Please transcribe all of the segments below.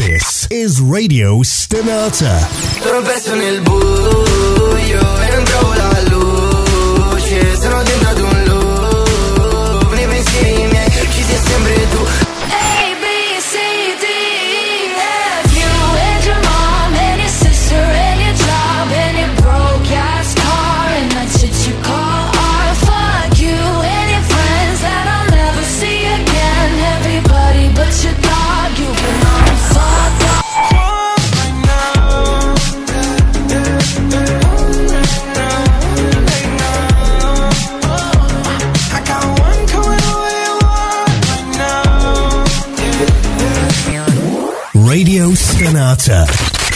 This is Radio Stenata.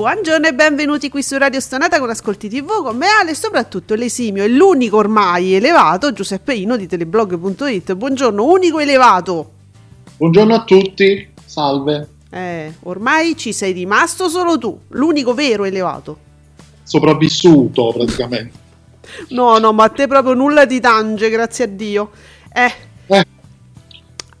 Buongiorno e benvenuti qui su Radio Stonata con Ascolti TV con me Ale e soprattutto l'esimio e l'unico ormai elevato Giuseppe Ino di teleblog.it. Buongiorno, unico elevato. Buongiorno a tutti, salve. Eh, ormai ci sei rimasto solo tu, l'unico vero elevato. Sopravvissuto praticamente. No, no, ma a te proprio nulla ti tange, grazie a Dio. Eh, Eh,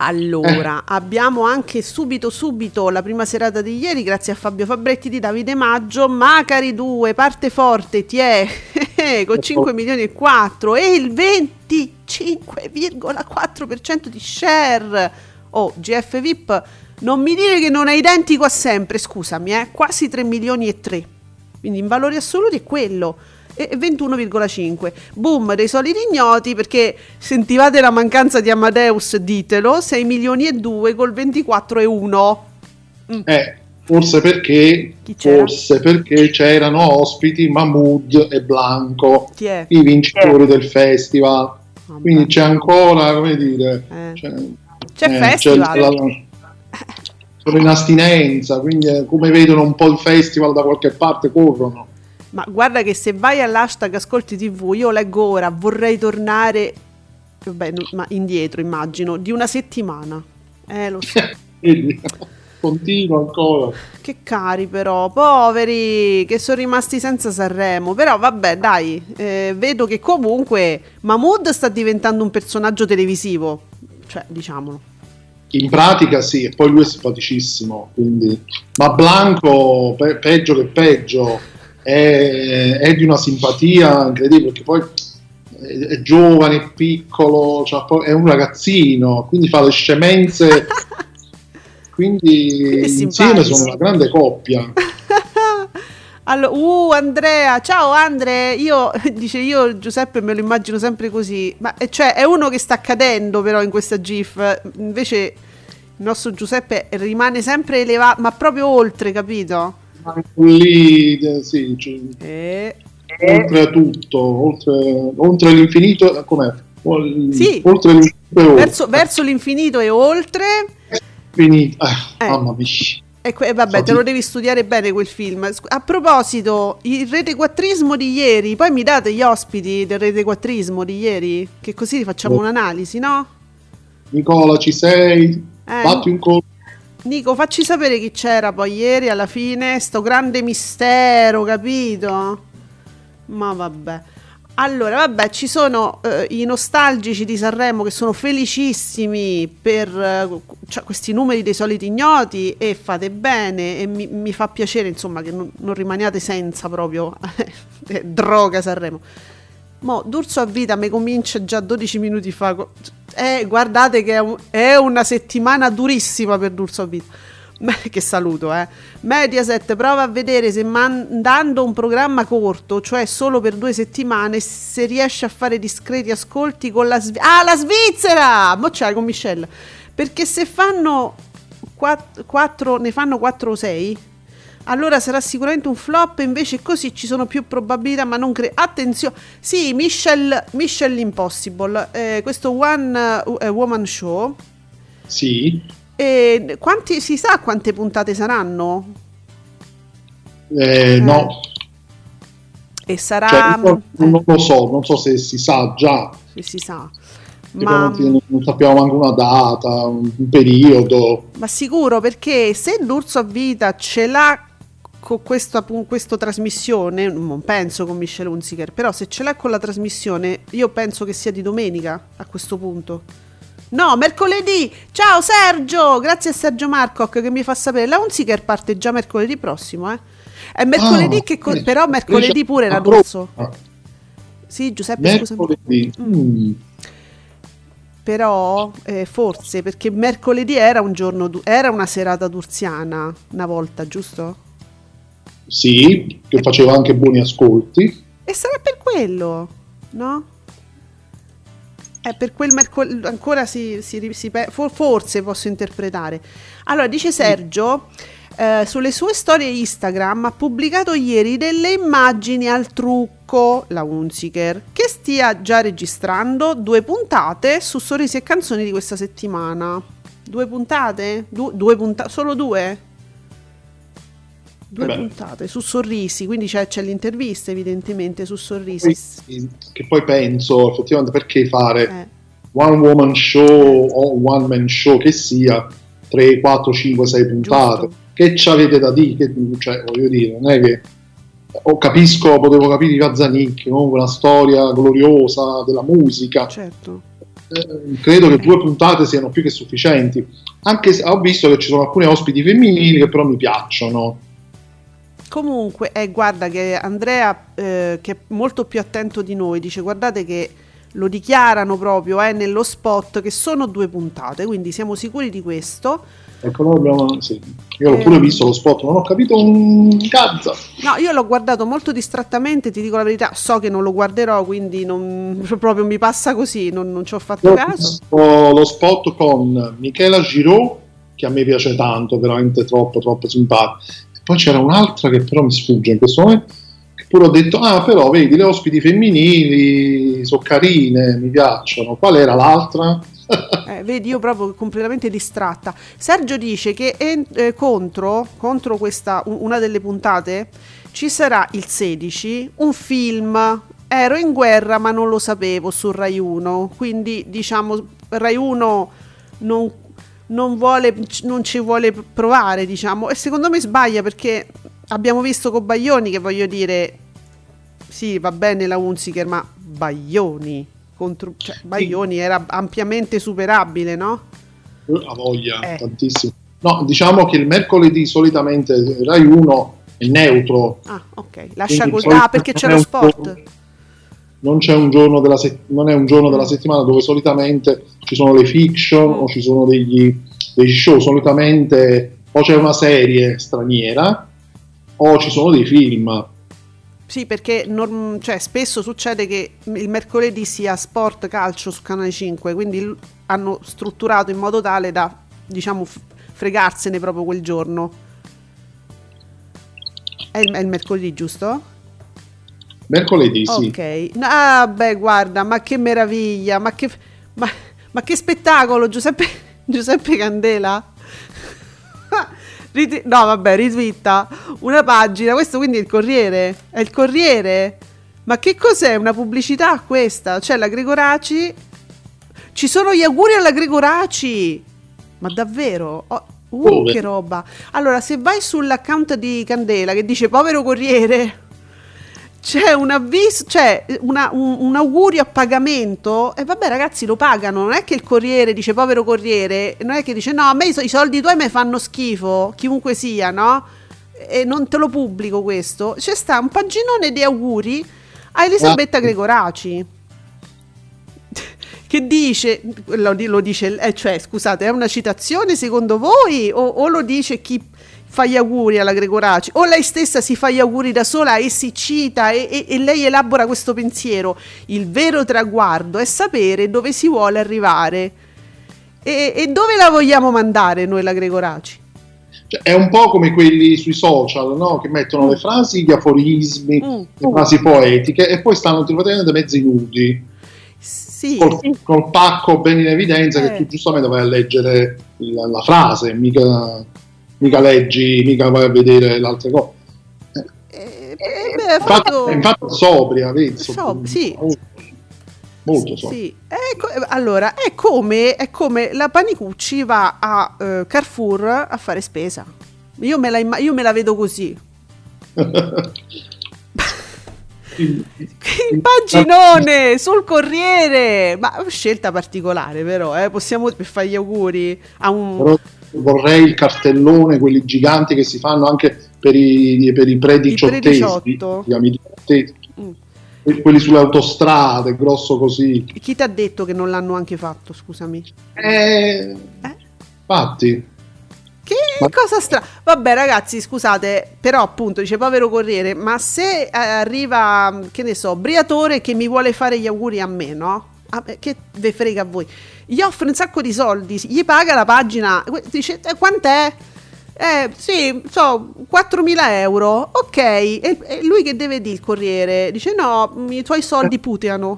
Allora, abbiamo anche subito subito la prima serata di ieri, grazie a Fabio Fabretti di Davide Maggio, Macari 2, parte forte, ti è con 5 milioni e 4 e il 25,4% di share. Oh, GF VIP, non mi dire che non è identico a sempre, scusami, eh, quasi 3 milioni e 3. Quindi in valori assoluti è quello e 21,5 boom dei soliti ignoti perché sentivate la mancanza di Amadeus ditelo 6 milioni e 2 col 24 e 1 eh, forse perché forse perché c'erano ospiti Mahmood e Blanco, i vincitori del festival. Vabbè. Quindi c'è ancora, come dire, Eh. c'è, C'è eh, festival c'è la- sono in astinenza, quindi eh, come vedono un po' il festival da qualche parte corrono. Ma guarda che se vai all'hashtag ascolti tv io leggo ora vorrei tornare vabbè, no, ma indietro immagino di una settimana eh lo so continua ancora. Che cari però, poveri, che sono rimasti senza Sanremo. Però vabbè, dai, eh, vedo che comunque Mahmood sta diventando un personaggio televisivo. Cioè, diciamolo. In pratica sì, e poi lui è simpaticissimo, quindi... ma Blanco, pe- peggio che peggio, è, è di una simpatia incredibile, perché poi è, giovane, è piccolo, cioè, è un ragazzino, quindi fa le scemenze, quindi Quindi insieme sono una grande coppia. Allora, uh, Andrea, ciao Andre, io, dice io Giuseppe me lo immagino sempre così, ma eh, cioè è uno che sta cadendo però in questa GIF, invece il nostro Giuseppe rimane sempre elevato, ma proprio oltre, capito? Lì, eh, sì, cioè, Eh, oltre a tutto, oltre, oltre l'infinito, com'è? Ol- Sì. Oltre l'infinito e oltre. verso, verso l'infinito e oltre. Finito. Eh, Eh. Mamma mia. E que- e vabbè, te lo devi studiare bene quel film. A proposito, il retequattrismo di ieri, poi mi date gli ospiti del retequattrismo di ieri? Che così facciamo Oh. un'analisi, no? Nicola, ci sei? Eh. Fatti un colpo. Nico, facci sapere chi c'era poi ieri alla fine, sto grande mistero, capito? Ma vabbè. Allora, vabbè, ci sono eh, i nostalgici di Sanremo che sono felicissimi per eh, cioè, questi numeri dei soliti ignoti e fate bene e mi, mi fa piacere insomma che non, non rimaniate senza proprio droga Sanremo. Mo, D'Urso a vita mi comincia già 12 minuti fa. Eh, guardate che è, un- è una settimana durissima per D'Urso a vita. Che saluto, eh. Mediaset prova a vedere se mandando un programma corto, cioè solo per due settimane, se riesce a fare discreti ascolti con la Svizzera. Ah, la Svizzera! Mo c'è con Michelle. Perché se fanno 4, ne fanno 4 o 6, allora sarà sicuramente un flop, invece così ci sono più probabilità, ma non credo. Attenzione, sì, Michelle, Michelle Impossible, eh, questo One eh, Woman Show. Sì, E quanti, si sa quante puntate saranno? eh, no, E sarà... cioè, non, non lo so, non so se si sa già, Sì, si sa. Ma, non, sappiamo manco una data, un, un periodo. ma sicuro perché se l'Urso a vita ce l'ha con questa, questa trasmissione, non penso con Michelle Hunziker, però se ce l'ha con la trasmissione, io penso che sia di domenica a questo punto. No, mercoledì! Ciao Sergio! Grazie a Sergio Marcoc che mi fa sapere. La Hunziker parte già mercoledì prossimo, eh? È mercoledì Ah, che... co- eh, però mercoledì pure era d'Urso. Sì, Giuseppe, scusami. Mercoledì. Mm, Però eh, forse perché mercoledì era un giorno era una serata d'urziana una volta, giusto? Sì, che faceva anche buoni ascolti. E sarà per quello, no? È per quel mercoledì ancora si, si, si forse posso interpretare. Allora, dice Sergio eh, sulle sue storie Instagram ha pubblicato ieri delle immagini al trucco, la Unziker, che stia già registrando due puntate su sorrisi e canzoni di questa settimana. Due puntate? Du- due puntate? Solo due? Due Vabbè. puntate su sorrisi, quindi c'è, c'è l'intervista evidentemente su sorrisi. Che poi penso effettivamente perché fare Eh. one woman show o one man show che sia 3, 4, 5, 6 puntate Giusto. che ci avete da dire Che- cioè voglio dire non è che o capisco potevo capire i Kazzanicchi comunque una storia gloriosa della musica Certo. Eh, credo che due puntate siano più che sufficienti anche se ho visto che ci sono alcune ospiti femminili che però mi piacciono Comunque, eh, guarda che Andrea, eh, che è molto più attento di noi, dice guardate che lo dichiarano proprio eh, nello spot che sono due puntate, quindi siamo sicuri di questo. ecco noi abbiamo sì. io l'ho Eh. pure visto lo spot non ho capito un cazzo No, io l'ho guardato molto distrattamente, ti dico la verità, so che non lo guarderò, quindi non, proprio mi passa così, non, non ci ho fatto Io ho caso. visto lo spot con Michela Giraud, che a me piace tanto, veramente troppo, troppo simpatica. Poi c'era un'altra che però mi sfugge in questo momento, che pure ho detto, ah però vedi, le ospiti femminili sono carine, mi piacciono. Qual era l'altra? Eh, vedi, io proprio completamente distratta. Sergio dice che en- eh, contro, contro questa, una delle puntate ci sarà il 16 un film. Ero in guerra ma non lo sapevo su Rai 1, quindi diciamo Rai 1 non, non, vuole, non ci vuole provare, diciamo, e secondo me sbaglia perché abbiamo visto con Baglioni che voglio dire, sì, va bene la Unziker, ma Baglioni contro cioè, Baglioni era ampiamente superabile, no? Ha voglia, Eh. tantissimo. No, diciamo che il mercoledì solitamente Rai 1 è neutro, Ah, ok. Lascia col... Ah, perché c'è lo sport. Non c'è un giorno della, se- non è un giorno della Mm. settimana dove solitamente ci sono le fiction Mm. o ci sono degli, degli show, solitamente o c'è una serie straniera o ci sono dei film. Sì, perché norm- cioè, spesso succede che il mercoledì sia sport calcio su Canale 5, quindi hanno strutturato in modo tale da, diciamo, fregarsene proprio quel giorno. È il, è il mercoledì, giusto? Mercoledì sì. Ok. Ah, beh, guarda, ma che meraviglia, ma che, ma, ma che spettacolo, Giuseppe, Giuseppe Candela. No, vabbè, ritwitta una pagina. Questo quindi è il Corriere. È il Corriere. Ma che cos'è? Una pubblicità questa? C'è la Gregoraci. Ci sono gli auguri alla Gregoraci. Ma davvero? Oh, uh, che roba. Allora, se vai sull'account di Candela che dice povero Corriere, c'è un avviso, c'è una- un, un augurio a pagamento e vabbè ragazzi lo pagano, non è che il corriere dice povero corriere, non è che dice no a me i, i soldi tuoi mi fanno schifo, chiunque sia, no? E non te lo pubblico questo, c'è sta un paginone di auguri a Elisabetta Ah. Gregoraci che dice, lo, lo dice, eh, cioè scusate, è una citazione secondo voi o, o lo dice chi fa gli auguri alla Gregoraci o lei stessa si fa gli auguri da sola e si cita e, e- e lei elabora questo pensiero? Il vero traguardo è sapere dove si vuole arrivare e, e dove la vogliamo mandare noi la Gregoraci? Cioè, è un po' come quelli sui social, no? Che mettono le frasi, gli aforismi, Mm. le frasi poetiche e poi stanno praticamente mezzi nudi, Sì, col, col pacco ben in evidenza Eh. che tu giustamente vai a leggere la, la frase, mica, mica leggi, mica vai a vedere le altre cose. Eh, eh, beh, Infatti, fatto... infatti sobria, vedi? so- So- sì. Molto sobria. Sì, ecco, eh, allora è come, è come la Panicucci va a eh, Carrefour a fare spesa. Io me la, imma- io me la vedo così. Il paginone sul Corriere, ma scelta particolare però, eh, possiamo per fare gli auguri a un... Però vorrei il cartellone, quelli giganti che si fanno anche per i, per i prediciottesimi. Mm. Que- quelli sulle autostrade, grosso così. Chi ti ha detto che non l'hanno anche fatto, scusami? Eh, Eh? infatti, Che Ma- cosa strana. Vabbè, ragazzi, scusate, però appunto dice povero Corriere, ma se eh, arriva, che ne so, Briatore che mi vuole fare gli auguri a me, no? Ah, che ve frega a voi? Gli offre un sacco di soldi, gli paga la pagina, dice eh, quant'è? Eh, sì, so, 4.000 euro, ok. E, e lui che deve dire il Corriere? Dice no, i tuoi soldi puteano.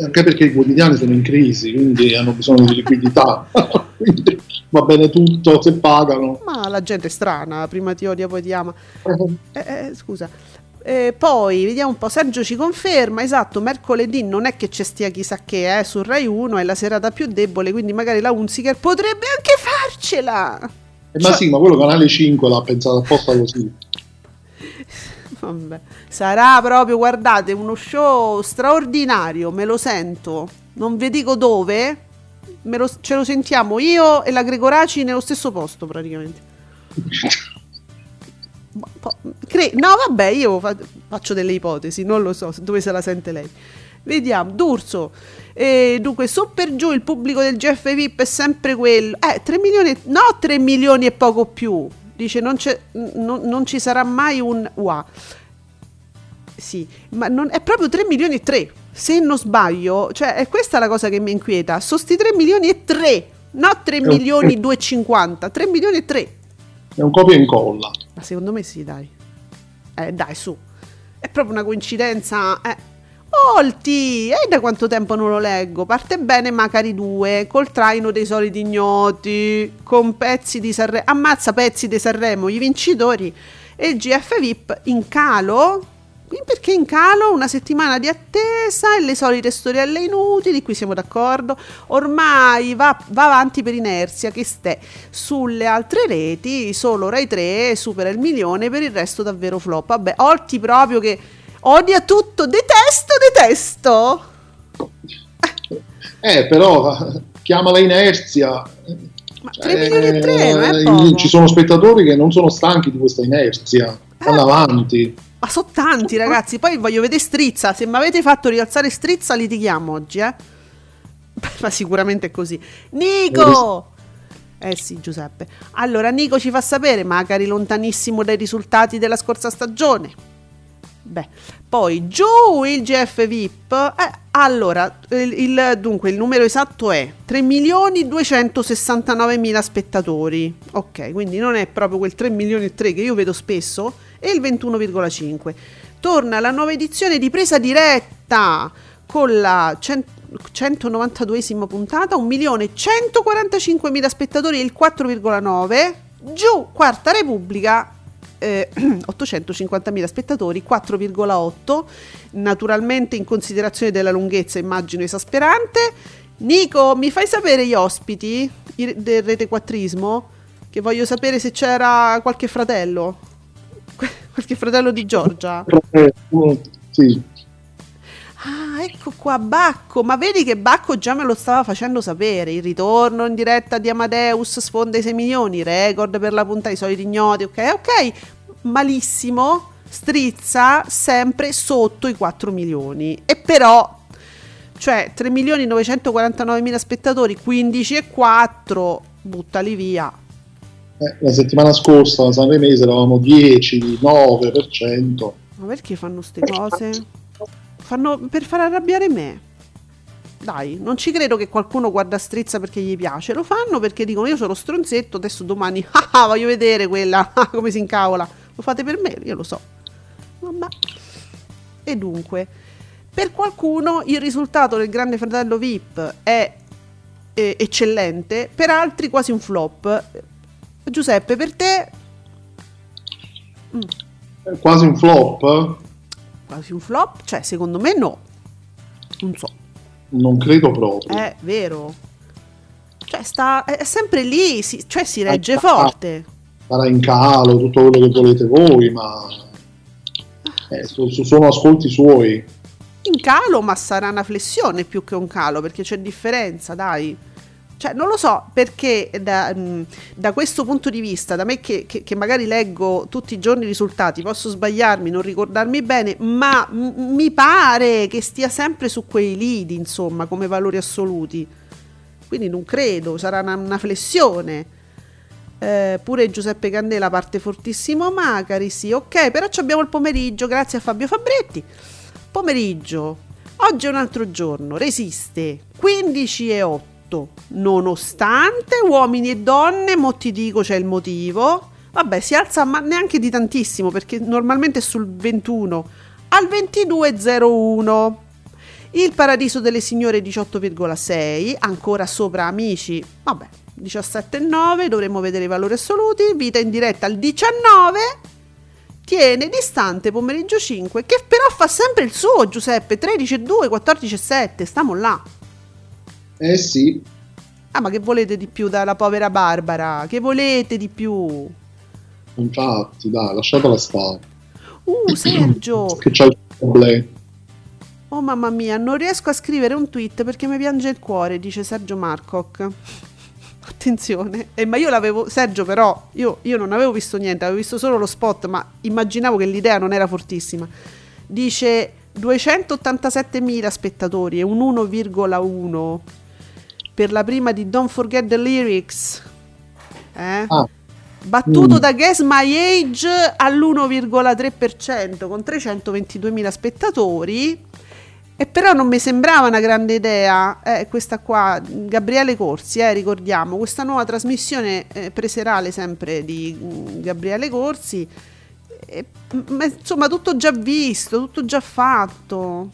anche perché i quotidiani sono in crisi, quindi hanno bisogno di liquidità. quindi va bene tutto se pagano. Ma la gente è strana, prima ti odia poi ti ama. Eh, eh, scusa. Eh, poi vediamo un po'. Sergio ci conferma: esatto, mercoledì non è che c'è stia chissà che, eh, su Rai 1 è la serata più debole, quindi magari la Unziker potrebbe anche farcela. Eh, ma Cioè- sì, ma quello canale 5 l'ha pensato apposta così. Vabbè. Sarà proprio, guardate, uno show straordinario, me lo sento. Non vi dico dove, lo- ce lo sentiamo io e la Gregoraci nello stesso posto praticamente. Cre- no, vabbè, io fa- faccio delle ipotesi, non lo so dove se la sente lei. Vediamo, D'Urso. Eh, dunque, su per giù il pubblico del GF VIP è sempre quello. Eh, 3 milioni, no 3 milioni e poco più. Dice non, c'è- non- non ci sarà mai un UA. Sì, ma non, è proprio 3 milioni e 3. Se non sbaglio, cioè è questa la cosa che mi inquieta. Sono sti 3 milioni e 3, no 3 un- milioni e 250, 3 milioni e 3. È un copia e incolla. Ma secondo me sì, dai. Eh, dai, su. È proprio una coincidenza. Eh. Olti! E da quanto tempo non lo leggo? Parte bene Macari 2, col traino dei soliti ignoti, con pezzi di Sanremo. Ammazza pezzi di Sanremo, i vincitori. E il GF VIP in calo. Perché in calo? Una settimana di attesa e le solite storielle inutili, qui siamo d'accordo. Ormai va, va avanti per inerzia che ste sulle altre reti, solo Rai 3 supera il milione, per il resto davvero flop. Vabbè, Olti proprio che odia tutto, detesto, detesto. Eh, però chiamala inerzia. Ma Cioè, 3 milioni e 3 non è eh, ci sono spettatori che non sono stanchi di questa inerzia. Vanno avanti. Ma sono tanti ragazzi, poi voglio vedere Strizza, se mi avete fatto rialzare Strizza litighiamo oggi, eh. Ma sicuramente è così. Nico! Eh sì, Giuseppe. Allora, Nico ci fa sapere, magari lontanissimo dai risultati della scorsa stagione. Beh, poi giù il GF VIP. Eh, allora, il, il- dunque il numero esatto è 3.269.000 spettatori. Ok, quindi non è proprio quel 3 milioni e 3 che io vedo spesso, e il 21,5. Torna la nuova edizione di presa diretta con la 100 192esima puntata, 1.145.000 spettatori, il 4,9. Giù, Quarta Repubblica, eh, 850.000 spettatori, 4,8. Naturalmente in considerazione della lunghezza, immagino esasperante. Nico, mi fai sapere gli ospiti del Rete Quattrismo? Che voglio sapere se c'era qualche fratello. Qualche fratello di Giorgia. Eh, uno- sì. Ah, ecco qua Bacco, ma vedi che Bacco già me lo stava facendo sapere. Il ritorno in diretta di Amadeus sfonda i 6 milioni, record per la punta ai soliti ignoti, ok, ok, malissimo, strizza sempre sotto i 4 milioni. E però, cioè 3 milioni 949 mila spettatori, 15 e 4, buttali via. Eh, la settimana scorsa a Sanremese eravamo 10, 9%. Ma perché fanno queste cose? Fanno per far arrabbiare me. dai, non ci credo che qualcuno guarda a strizza perché gli piace, lo fanno perché dicono io sono stronzetto, adesso domani ah, voglio vedere quella, ah, come si incavola. Lo fate per me, io lo so. Vabbè. E dunque, per qualcuno il risultato del Grande Fratello VIP è eh, eccellente, per altri quasi un flop. Giuseppe, per te È quasi un flop? quasi un flop? Cioè, secondo me no. Non so. Non credo proprio. È vero. Cioè, sta, è sempre lì, si- cioè si regge Ah, forte. Sarà in calo, tutto quello che volete voi, ma eh, so- so- sono ascolti suoi. In calo, ma sarà una flessione più che un calo, perché c'è differenza, dai. Cioè, non lo so perché da, mh, da questo punto di vista, da me che, che- che magari leggo tutti i giorni i risultati, posso sbagliarmi, non ricordarmi bene, ma m- mi pare che stia sempre su quei lidi, insomma, come valori assoluti. Quindi non credo, sarà una, una flessione. Eh, pure Giuseppe Candela parte fortissimo Macari, sì, ok, però abbiamo il pomeriggio, grazie a Fabio Fabretti. Pomeriggio, oggi è un altro giorno, resiste 15 e 8, nonostante uomini e donne, mo ti dico c'è il motivo, vabbè si alza ma neanche di tantissimo perché normalmente è sul 21, al 22,01. Il Paradiso delle Signore 18,6, ancora sopra Amici, vabbè, 17,9, dovremmo vedere i valori assoluti, Vita in diretta al 19, tiene distante pomeriggio 5, che però fa sempre il suo Giuseppe, 13,2, 14,7, stiamo là. Eh sì, Ah, ma che volete di più dalla povera Barbara? Che volete di più? infatti, dai, lasciatela stare. Uh, Sergio! Che c'è il problema. Oh mamma mia, non riesco a scrivere un tweet perché mi piange il cuore, dice Sergio Marcoc. Attenzione, eh, ma io l'avevo, Sergio però, io, io non avevo visto niente, avevo visto solo lo spot, ma immaginavo che l'idea non era fortissima. Dice 287.000 spettatori e un 1,1 per la prima di Don't Forget the Lyrics. Eh? Ah, Battuto Mm. da Guess My Age all'1,3% con 322.000 spettatori. E però non mi sembrava una grande idea eh, questa qua, Gabriele Corsi, eh, ricordiamo, questa nuova trasmissione eh, preserale sempre di mm, Gabriele Corsi. Eh, ma insomma, tutto già visto, tutto già fatto.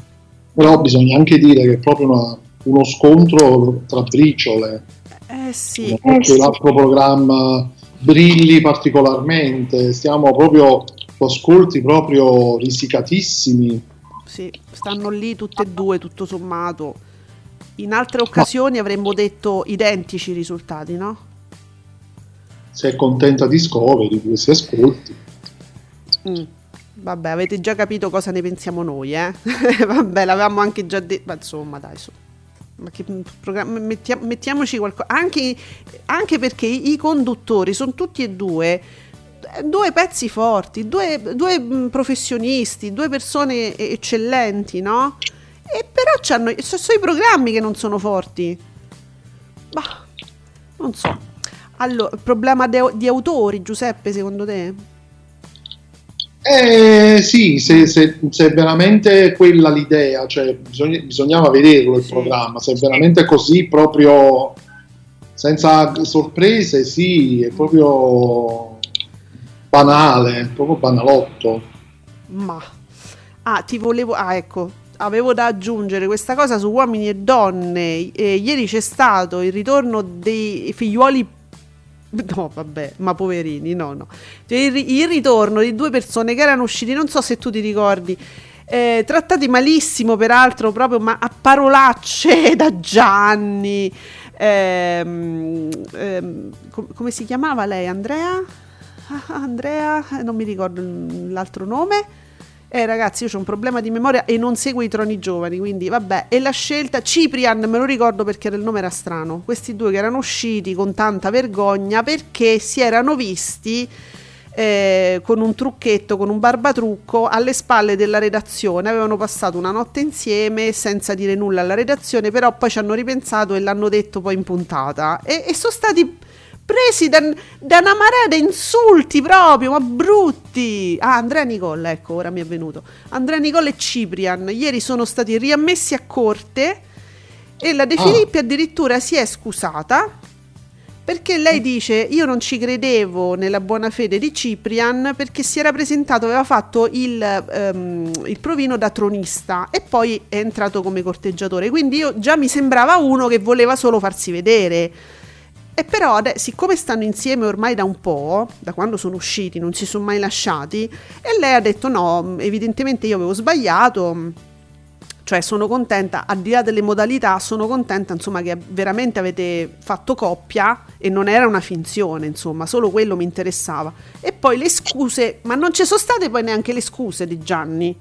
però bisogna anche dire che è proprio una- uno scontro tra briciole. Eh sì, che l'altro programma brilli particolarmente, stiamo proprio su ascolti proprio risicatissimi. sì, stanno lì tutte e due, tutto sommato. In altre occasioni avremmo detto identici risultati, no? Se è contenta Discovery di questi ascolti. Mm. Vabbè, avete già capito cosa ne pensiamo noi, eh? Vabbè, l'avevamo anche già detto, ma insomma, dai, su. Ma che mm, programma- mettia- mettiamoci qualcosa. Anche, anche perché i, conduttori sono tutti e due due pezzi forti, due, due, professionisti, due persone eccellenti, no? E però c'hanno, so- sono i programmi che non sono forti. Bah, non so. Allora, problema de- di autori, Giuseppe, secondo te? Eh sì, se, se- se è veramente quella l'idea, cioè bisogna- bisognava vederlo il programma, se è veramente così proprio senza sorprese, sì, è proprio banale, proprio banalotto. Ma ah, ti volevo. Ah, ecco. Avevo da aggiungere questa cosa su uomini e donne. Eh, ieri c'è stato il ritorno dei figliuoli. No, vabbè, ma poverini, no, no. Cioè, il, il ritorno di due persone che erano usciti, non so se tu ti ricordi, eh, trattati malissimo, peraltro, proprio ma a parolacce da Gianni. Ehm, ehm, com- come si chiamava lei? Andrea? Ah, Andrea, eh, non mi ricordo l'altro nome. Eh ragazzi, io ho un problema di memoria e non seguo i troni giovani, quindi vabbè. E la scelta Ciprian, me lo ricordo perché il nome era strano. Questi due che erano usciti con tanta vergogna perché si erano visti eh, con un trucchetto, con un barbatrucco alle spalle della redazione. Avevano passato una notte insieme senza dire nulla alla redazione, però poi ci hanno ripensato e l'hanno detto poi in puntata. E, e sono stati presi da, da una marea di insulti proprio, ma brutti. Ah, Andrea Nicolla, ecco, ora mi è venuto. Andrea Nicolla e Ciprian ieri sono stati riammessi a corte E la De Ah. Filippi addirittura si è scusata perché lei dice io non ci credevo nella buona fede di Ciprian perché si era presentato, aveva fatto il, ehm, il provino da tronista e poi è entrato come corteggiatore, quindi io già mi sembrava uno che voleva solo farsi vedere. E però, siccome stanno insieme ormai da un po', da quando sono usciti, non si sono mai lasciati, e lei ha detto no, evidentemente io avevo sbagliato, cioè sono contenta, al di là delle modalità, sono contenta insomma che veramente avete fatto coppia e non era una finzione, insomma, solo quello mi interessava. E poi le scuse, ma non ci sono state poi neanche le scuse di Gianni,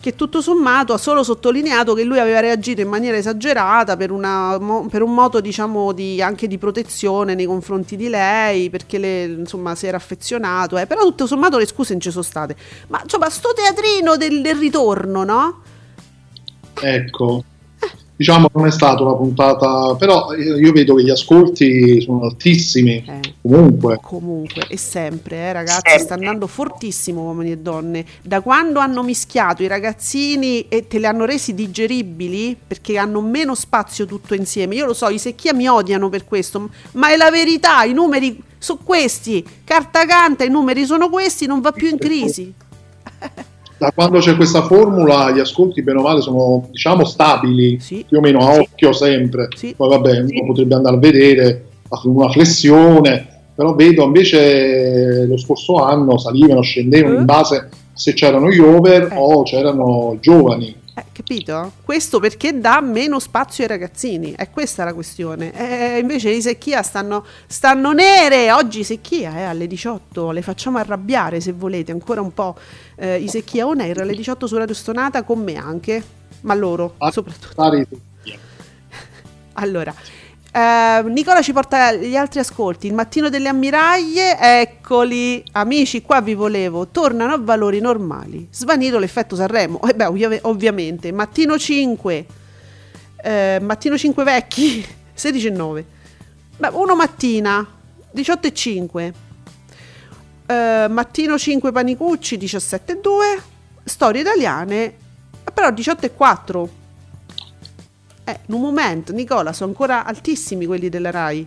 che tutto sommato ha solo sottolineato che lui aveva reagito in maniera esagerata per, una per un moto diciamo di, anche di protezione nei confronti di lei, perché le, insomma si era affezionato, eh. però tutto sommato le scuse non ci sono state. Ma insomma sto teatrino del, del ritorno, no? Ecco, diciamo non è stata una puntata, però io io vedo che gli ascolti sono altissimi, Eh. comunque. Comunque, e sempre, eh, ragazzi, sta andando fortissimo uomini e donne. Da quando hanno mischiato i ragazzini e te li hanno resi digeribili, perché hanno meno spazio tutto insieme. Io lo so, i secchia mi odiano per questo, ma è la verità, i numeri sono questi. Carta canta, i numeri sono questi, non va più in crisi. Da quando c'è questa formula gli ascolti bene o male sono diciamo stabili, Sì. più o meno a occhio sempre. Sì. Poi vabbè, uno potrebbe andare a vedere una flessione, però vedo invece lo scorso anno salivano, scendevano Eh. in base a se c'erano gli over Eh. o c'erano giovani. Eh, capito? Questo perché dà meno spazio ai ragazzini, è questa la questione. Eh, invece i secchia stanno, stanno nere, oggi secchia è alle 18, le facciamo arrabbiare se volete, ancora un po' eh, i secchia on air alle 18 su Radio Stonata con me anche, ma loro Ah. soprattutto. Stare- Allora, eh, Nicola ci porta gli altri ascolti. Il mattino delle ammiraglie, eccoli, amici, qua vi volevo. Tornano a valori normali. Svanito l'effetto Sanremo. Eh beh, ovvia- ovviamente. Mattino 5, eh, mattino 5 vecchi, 16 e 9. Beh, uno mattina, 18 e 5. Eh, mattino 5 Panicucci, 17 e 2. Storie italiane, però 18 e 4. Eh, un momento, Nicola, sono ancora altissimi quelli della RAI.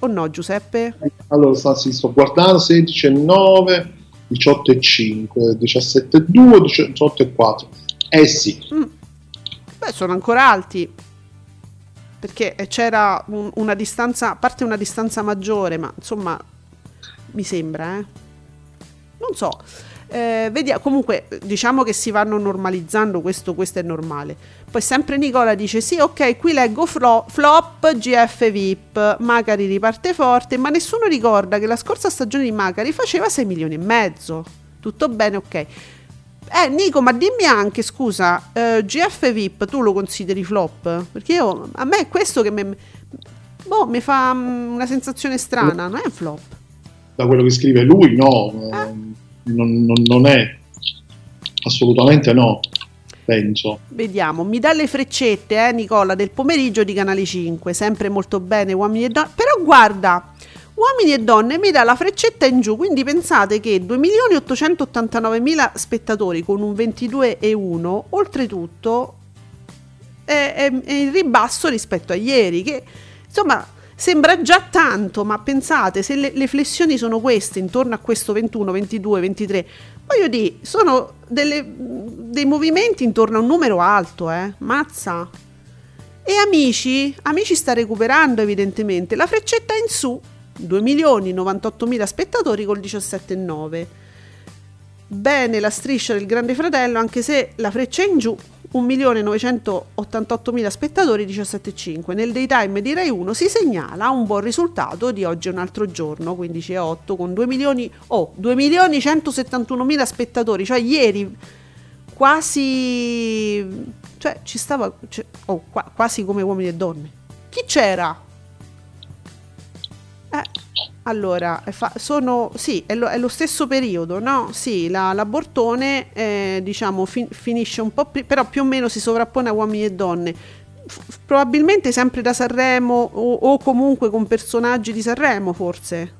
O no, Giuseppe? Allora, sì, sto guardando 16 e 9, 18 e 5, 17 e 2, 18 e 4. Eh sì, Mm. Beh, sono ancora alti. Perché c'era un- una distanza, a parte una distanza maggiore, ma insomma, mi sembra, eh. Non so. Eh, vediamo, comunque, diciamo che si vanno normalizzando, questo, questo è normale. Poi sempre Nicola dice: Sì, ok, qui leggo flo- flop GF VIP. Macari riparte forte, ma nessuno ricorda che la scorsa stagione di Macari faceva 6 milioni e mezzo. Tutto bene, ok. Eh, Nico, ma dimmi anche, scusa, eh, GF VIP tu lo consideri flop? Perché io, a me è questo che mi, boh, mi fa mm, una sensazione strana, non è un flop. Da quello che scrive lui, no, Ah. non, non- non è assolutamente no, penso. Vediamo, mi dà le freccette, eh, Nicola, del pomeriggio di Canale 5, sempre molto bene, uomini e donne. Però guarda, uomini e donne mi dà la freccetta in giù, quindi pensate che 2.889.000 spettatori con un 22,1, oltretutto è, è- è in ribasso rispetto a ieri, che insomma sembra già tanto, ma pensate, se le, le flessioni sono queste, intorno a questo 21, 22, 23, voglio dire, sono delle- dei movimenti intorno a un numero alto, eh, mazza. E amici, amici sta recuperando evidentemente, la freccetta in su, 2.098.000 spettatori col 17,9. Bene la striscia del Grande Fratello, anche se la freccia in giù, 1.988.000 spettatori, 17,5. Nel daytime di Rai 1 si segnala un buon risultato di oggi un altro giorno, 15,8 con 2 milioni, oh, 2.171.000 spettatori, cioè ieri quasi, cioè ci stava, cioè, oh, qua- quasi come uomini e donne. Chi c'era? Eh, allora, è fa- sono, sì, è lo, è lo stesso periodo, no? Sì, la, la Bortone, eh, diciamo, fin- finisce un po', pri- però più o meno si sovrappone a uomini e donne. F- probabilmente sempre da Sanremo o, o comunque con personaggi di Sanremo, forse.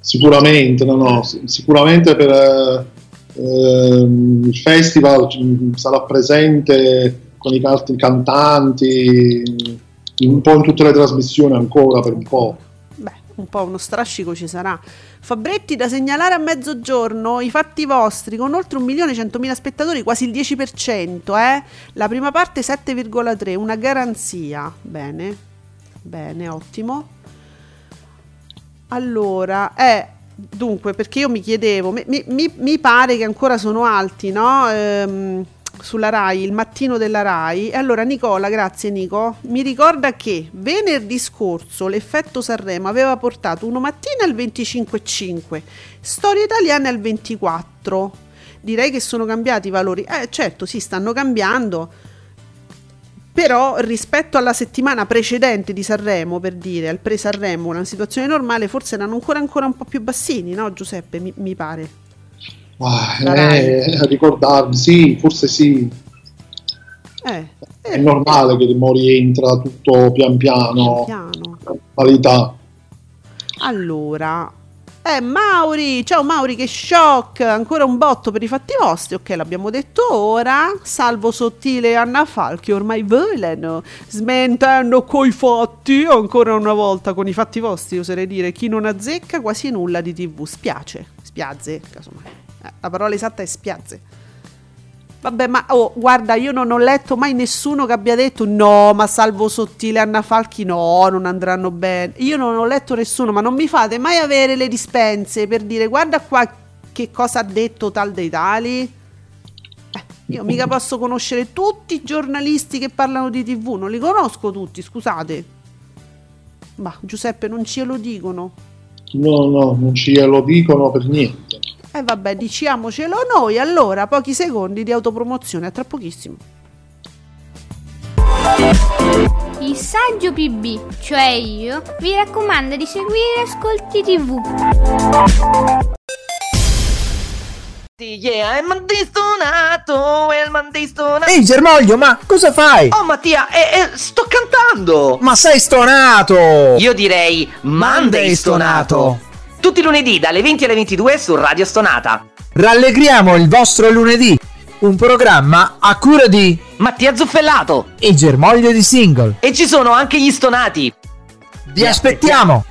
Sicuramente, no, no, si- sicuramente per eh, il festival mm, sarà presente con i altri cantanti, un po' in tutte le trasmissioni ancora per un po'. Un po' uno strascico ci sarà. Fabretti da segnalare a mezzogiorno i fatti vostri con oltre 1.100.000 spettatori, quasi il 10%, eh? La prima parte 7,3, una garanzia. Bene, bene, ottimo. Allora, eh, dunque, perché io mi chiedevo, mi- mi- mi pare che ancora sono alti, no? Ehm, sulla RAI, il mattino della RAI. E allora Nicola, grazie Nico, mi ricorda che venerdì scorso l'effetto Sanremo aveva portato uno mattina al 25,5, storia italiana al 24. Direi che sono cambiati i valori. Eh certo, sì, stanno cambiando. Però rispetto alla settimana precedente di Sanremo, per dire, al pre-Sanremo, una situazione normale, forse erano ancora, ancora un po' più bassini, no Giuseppe? Mi, mi pare. Ah, eh, a ricordarmi, sì, forse sì. Eh, È normale che mo rientra tutto pian piano, piano. qualità. Allora, eh, Mauri, ciao Mauri, che shock! Ancora un botto per i fatti vostri, ok, l'abbiamo detto ora. Salvo Sottile Anna Falchi ormai volano, smentendo coi fatti, ancora una volta con i fatti vostri, oserei dire, chi non azzecca quasi nulla di tv, spiace, spiazze, casomai. La parola esatta è spiazze. Vabbè, ma oh, guarda, io non ho letto mai nessuno che abbia detto no, ma Salvo Sottile Anna Falchi no, non andranno bene. Io non ho letto nessuno, ma non mi fate mai avere le dispense per dire guarda qua che cosa ha detto tal dei tali. Eh, io mica posso conoscere tutti i giornalisti che parlano di TV, non li conosco tutti, scusate. Ma Giuseppe non ce lo dicono. No, no, non ce lo dicono per niente. E eh, vabbè, diciamocelo noi allora, pochi secondi di autopromozione, a tra pochissimo. Il saggio PB, cioè io, vi raccomanda di seguire Ascolti TV. Yeah, il mandistonato, il mandistonato. Ehi Germoglio, ma cosa fai? Oh Mattia, eh, eh, sto cantando! Ma sei stonato! Io direi Monday stonato. Tutti i lunedì dalle 20 alle 22 su Radio Stonata. Rallegriamo il vostro lunedì, un programma a cura di Mattia Zuffellato. Il Germoglio di Single. E ci sono anche gli stonati. Vi aspettiamo!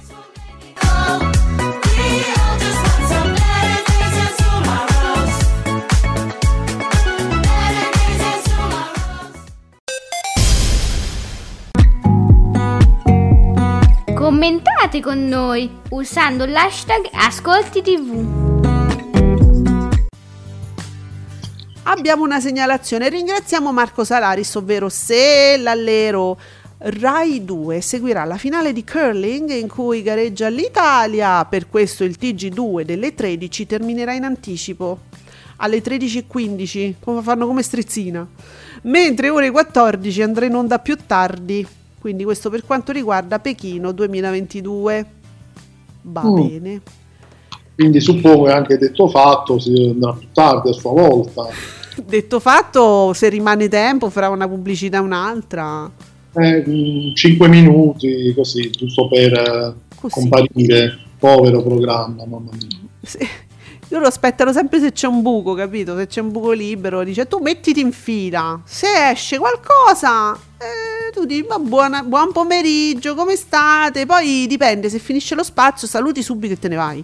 Commentate con noi usando l'hashtag Ascolti TV. Abbiamo una segnalazione, ringraziamo Marco Salaris, ovvero se l'allero Rai 2 seguirà la finale di curling in cui gareggia l'Italia, per questo il TG2 delle 13 terminerà in anticipo. Alle 13.15, come fanno come strizzina, mentre ore 14 andrà in onda più tardi, quindi questo per quanto riguarda Pechino 2022. Va Mm. bene. Quindi suppongo che anche detto fatto si andrà più tardi a sua volta. Detto fatto, se rimane tempo farà una pubblicità un'altra. Eh, 5 minuti così, giusto per eh, Così. comparire. Povero programma, mamma mia. Sì. Loro aspettano sempre se c'è un buco, capito? Se c'è un buco libero, dice tu mettiti in fila. Se esce qualcosa, eh, tu dici ma buona- buon pomeriggio, come state? Poi dipende, se finisce lo spazio, saluti subito e te ne vai.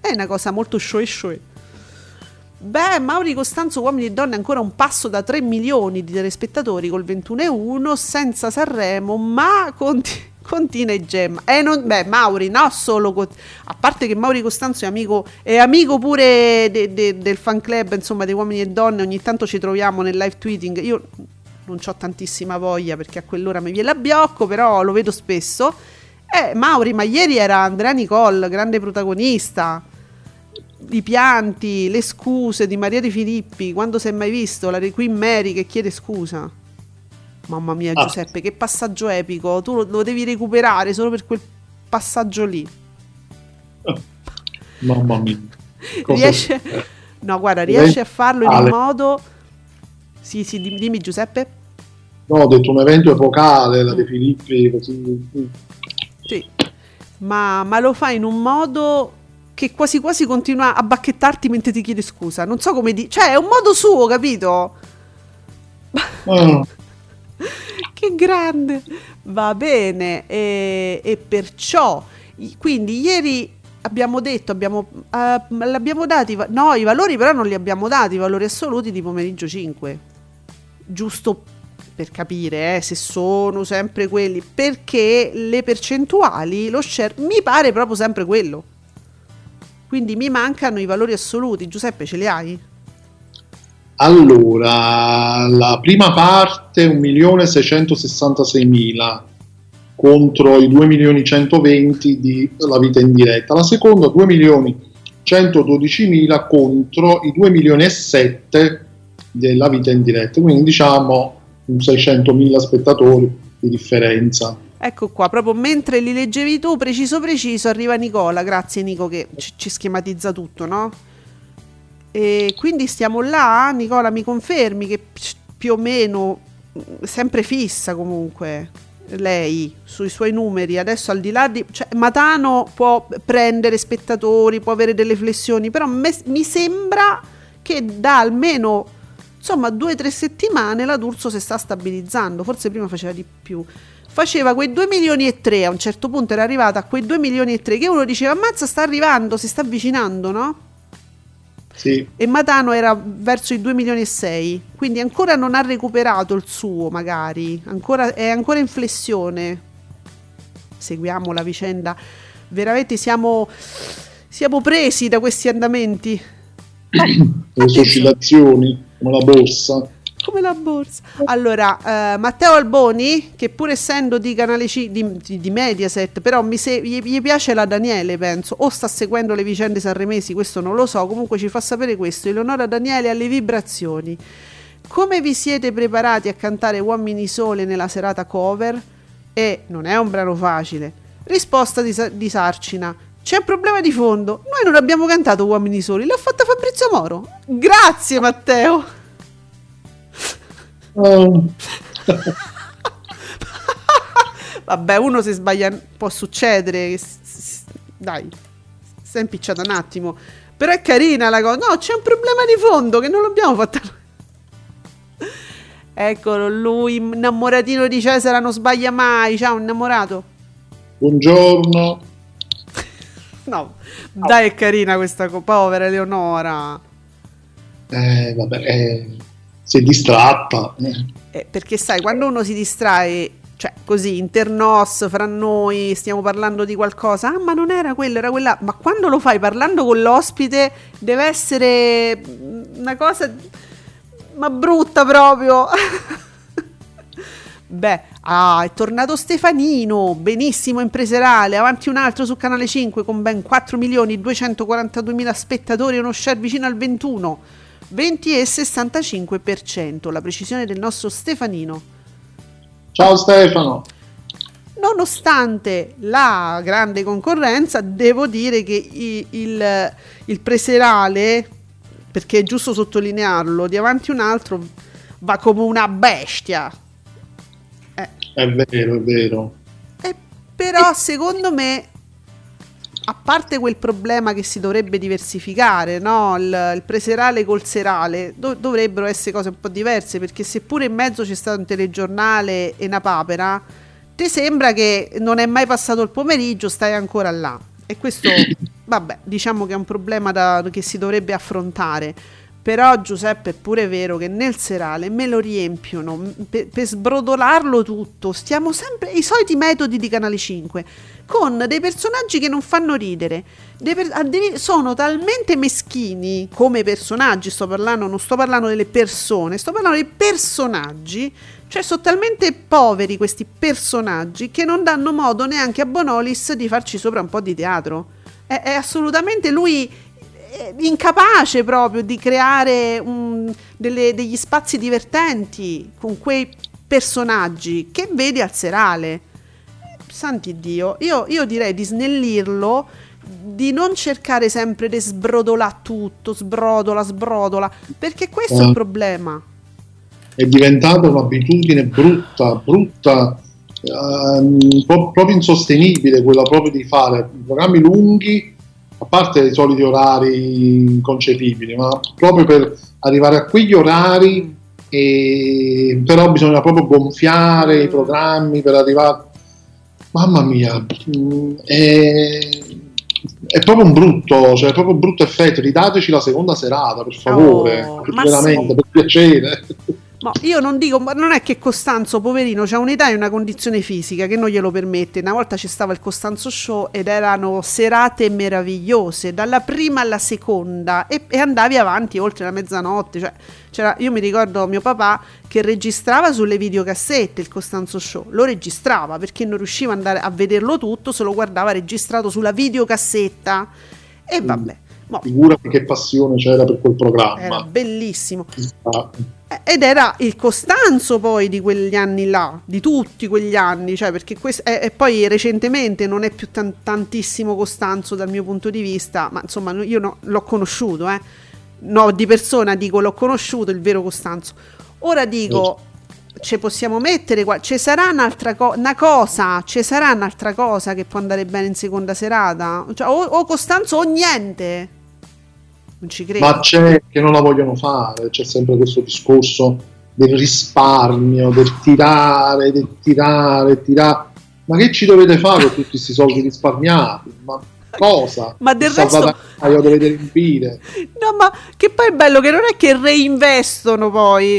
È una cosa molto show show. Beh, Mauri Costanzo, uomini e donne, ancora un passo da 3 milioni di telespettatori col 21,1 senza Sanremo, ma conti- continua e gemma. Eh, non- beh, Mauri, no solo. co- a parte che Mauri Costanzo è amico, è amico pure de- de- del fan club, insomma, dei uomini e donne. Ogni tanto ci troviamo nel live tweeting. Io non ho tantissima voglia perché a quell'ora mi viene l'abbiocco, però lo vedo spesso. Eh, Mauri, ma ieri era Andrea Nicole, grande protagonista i pianti, le scuse di Maria Di Filippi, quando si è mai visto la Queen Mary che chiede scusa. Mamma mia, Ah. Giuseppe, che passaggio epico! Tu lo, lo devi recuperare solo per quel passaggio lì. Mamma mia. Cosa- Riesce... No, guarda, riesce a farlo in un modo. Sì, sì, dim- dimmi Giuseppe. No, ho detto un evento epocale, la De Filippi, così. Sì. Ma, ma lo fa in un modo che quasi quasi continua a bacchettarti mentre ti chiede scusa. Non so come dire. Cioè, è un modo suo, capito? Ah, Che grande! Va bene, e, e perciò, quindi ieri abbiamo detto, abbiamo, eh, l'abbiamo dati, no, i valori però non li abbiamo dati, i valori assoluti di pomeriggio 5, giusto per capire eh, se sono sempre quelli, perché le percentuali, lo share, mi pare proprio sempre quello. Quindi mi mancano i valori assoluti, Giuseppe ce li hai? Allora, la prima parte 1.666.000 contro i 2.120.000 di la vita in diretta, la seconda 2.112.000 contro i 2.007.000 della vita in diretta, quindi diciamo un 600.000 spettatori di differenza. Ecco qua, proprio mentre li leggevi tu, preciso preciso, arriva Nicola, grazie Nico che ci, schematizza tutto, no? E quindi stiamo là, Nicola mi confermi che più o meno, mh, sempre fissa comunque, lei sui suoi numeri, adesso al di là di... Cioè, Matano può prendere spettatori, può avere delle flessioni, però me- mi sembra che da almeno insomma due o tre settimane la D'Urso si sta stabilizzando, forse prima faceva di più. Faceva quei 2 milioni e 3, a un certo punto era arrivata a quei 2 milioni e 3 che uno diceva ammazza sta arrivando, si sta avvicinando, no? Sì, E Matano era verso i 2 milioni e 6, quindi ancora non ha recuperato il suo magari, ancora, è ancora in flessione. Seguiamo la vicenda, veramente siamo, siamo presi da questi andamenti. le sue oscillazioni, come la borsa. Come la borsa. Allora, eh, Matteo Alboni, che pur essendo di canale C, di, di- di Mediaset, però mi se- gli, gli piace la Daniele, penso, o sta seguendo le vicende sanremesi, questo non lo so, comunque ci fa sapere questo. Eleonora Daniele alle vibrazioni. Come vi siete preparati a cantare Uomini Sole nella serata cover? E non è un brano facile. Risposta di, di Sarcina. C'è un problema di fondo. Noi non abbiamo cantato Uomini Soli, l'ha fatta Fabrizio Moro. Grazie Matteo. Ah, Vabbè, uno se sbaglia può succedere. Dai, sei impicciata un attimo. Però è carina la cosa. No, c'è un problema di fondo che non l'abbiamo fatta. Eccolo, lui innamoratino di Cesare non sbaglia mai. Ciao, innamorato. buongiorno. No, dai, è carina questa co- povera Eleonora. Eh, vabbè, eh, si è distratta. eh. Eh, perché sai, quando uno si distrae, cioè così, internos, fra noi, stiamo parlando di qualcosa, ah ma non era quello, era quella, ma quando lo fai parlando con l'ospite deve essere mm, una cosa, ma brutta proprio. Beh, ah, è tornato Stefanino, benissimo impreserale, avanti un altro su Canale 5 con ben 4 milioni 242 mila spettatori e uno share vicino al 21, 20 e 65%, la precisione del nostro Stefanino. Ciao Stefano. Nonostante la grande concorrenza, devo dire che i- il, il preserale, perché è giusto sottolinearlo, di avanti un altro va come una bestia. È vero, è vero. eh, però secondo me, a parte quel problema che si dovrebbe diversificare, no? il, il preserale col serale, do- dovrebbero essere cose un po' diverse, perché seppure in mezzo c'è stato un telegiornale e una papera, ti sembra che non è mai passato il pomeriggio, stai ancora là. E questo, vabbè, diciamo che è un problema da- che si dovrebbe affrontare. Però Giuseppe è pure vero che nel serale me lo riempiono per, per sbrodolarlo tutto. Stiamo sempre i soliti metodi di Canale 5 con dei personaggi che non fanno ridere. Per- sono talmente meschini come personaggi. Sto parlando, non sto parlando delle persone, sto parlando dei personaggi. Cioè, sono talmente poveri questi personaggi che non danno modo neanche a Bonolis di farci sopra un po' di teatro. È, è assolutamente lui incapace proprio di creare un- delle- degli spazi divertenti con quei personaggi che vedi al serale. Santi Dio, io, io direi di snellirlo, di non cercare sempre di sbrodolare tutto, sbrodola, sbrodola, perché questo è il Eh. problema. È diventata un'abitudine brutta, brutta, ehm, pro- proprio insostenibile quella proprio di fare programmi lunghi, a parte i soliti orari inconcepibili, ma proprio per arrivare a quegli orari e- però bisogna proprio gonfiare i programmi per arrivare. Mamma mia, mm, è, è proprio un brutto, cioè è proprio un brutto effetto. Ridateci la seconda serata, per favore, Oh, veramente, sì. per piacere. Ma io non dico, ma non è che Costanzo, poverino, ha un'età e una condizione fisica che non glielo permette. Una volta ci stava il Costanzo Show ed erano serate meravigliose, dalla prima alla seconda, e, e andavi avanti oltre la mezzanotte. Cioè, c'era- io mi ricordo mio papà che registrava sulle videocassette il Costanzo Show, lo registrava perché non riusciva ad andare a vederlo tutto, se lo guardava registrato sulla videocassetta. E vabbè, mo, Figurati che passione c'era per quel era programma. bellissimo. Ah, Ed era il Costanzo poi di quegli anni là, di tutti quegli anni, cioè perché questo, e, e poi recentemente non è più tan- tantissimo Costanzo dal mio punto di vista, ma insomma io no- l'ho conosciuto, eh. no di persona dico l'ho conosciuto il vero Costanzo. Ora dico, ci possiamo mettere qua, ci sarà un'altra co- una cosa, ci sarà un'altra cosa che può andare bene in seconda serata? Cioè, o, o Costanzo o niente. Non ci credo. Ma c'è che non la vogliono fare, c'è sempre questo discorso del risparmio, del tirare, del tirare, tirare. Ma che ci dovete fare con tutti questi soldi risparmiati? Ma cosa? Ma del resto- salvadanaio dovete riempire. No, ma che poi è bello che non è che reinvestono poi.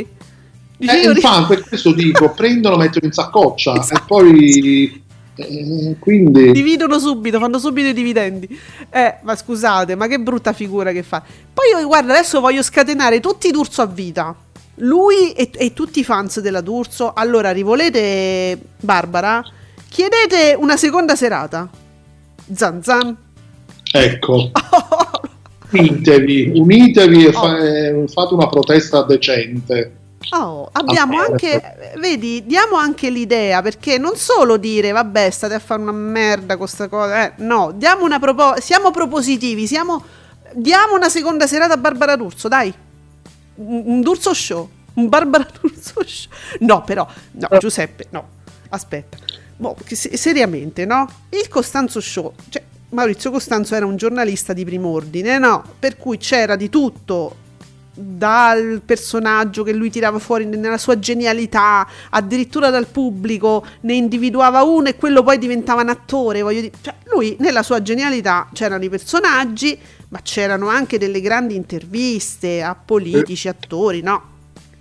Eh, io ri- infatti, per questo dico, prendono, mettono in saccoccia Esatto. e poi... eh, quindi... dividono subito, fanno subito i dividendi. Eh, ma scusate, ma che brutta figura che fa. Poi io, guarda, adesso voglio scatenare tutti i D'Urso a vita. Lui e, e tutti i fans della D'Urso. Allora, rivolete Barbara, chiedete una seconda serata. Zan zan. Ecco, unitevi, unitevi e fa- eh, fate una protesta decente. Oh, abbiamo anche, vedi, diamo anche l'idea perché non solo dire vabbè state a fare una merda con questa cosa, eh, no, diamo una proposta, siamo propositivi, siamo, diamo una seconda serata a Barbara D'Urso, dai, un, un D'Urso show, un Barbara D'Urso show, no però, no Giuseppe, no, aspetta, se- seriamente, no, il Costanzo show, cioè Maurizio Costanzo era un giornalista di prim'ordine, no, per cui c'era di tutto dal personaggio che lui tirava fuori nella sua genialità, addirittura dal pubblico ne individuava uno e quello poi diventava un attore, voglio dire, cioè lui nella sua genialità c'erano i personaggi, ma c'erano anche delle grandi interviste a politici, attori, no?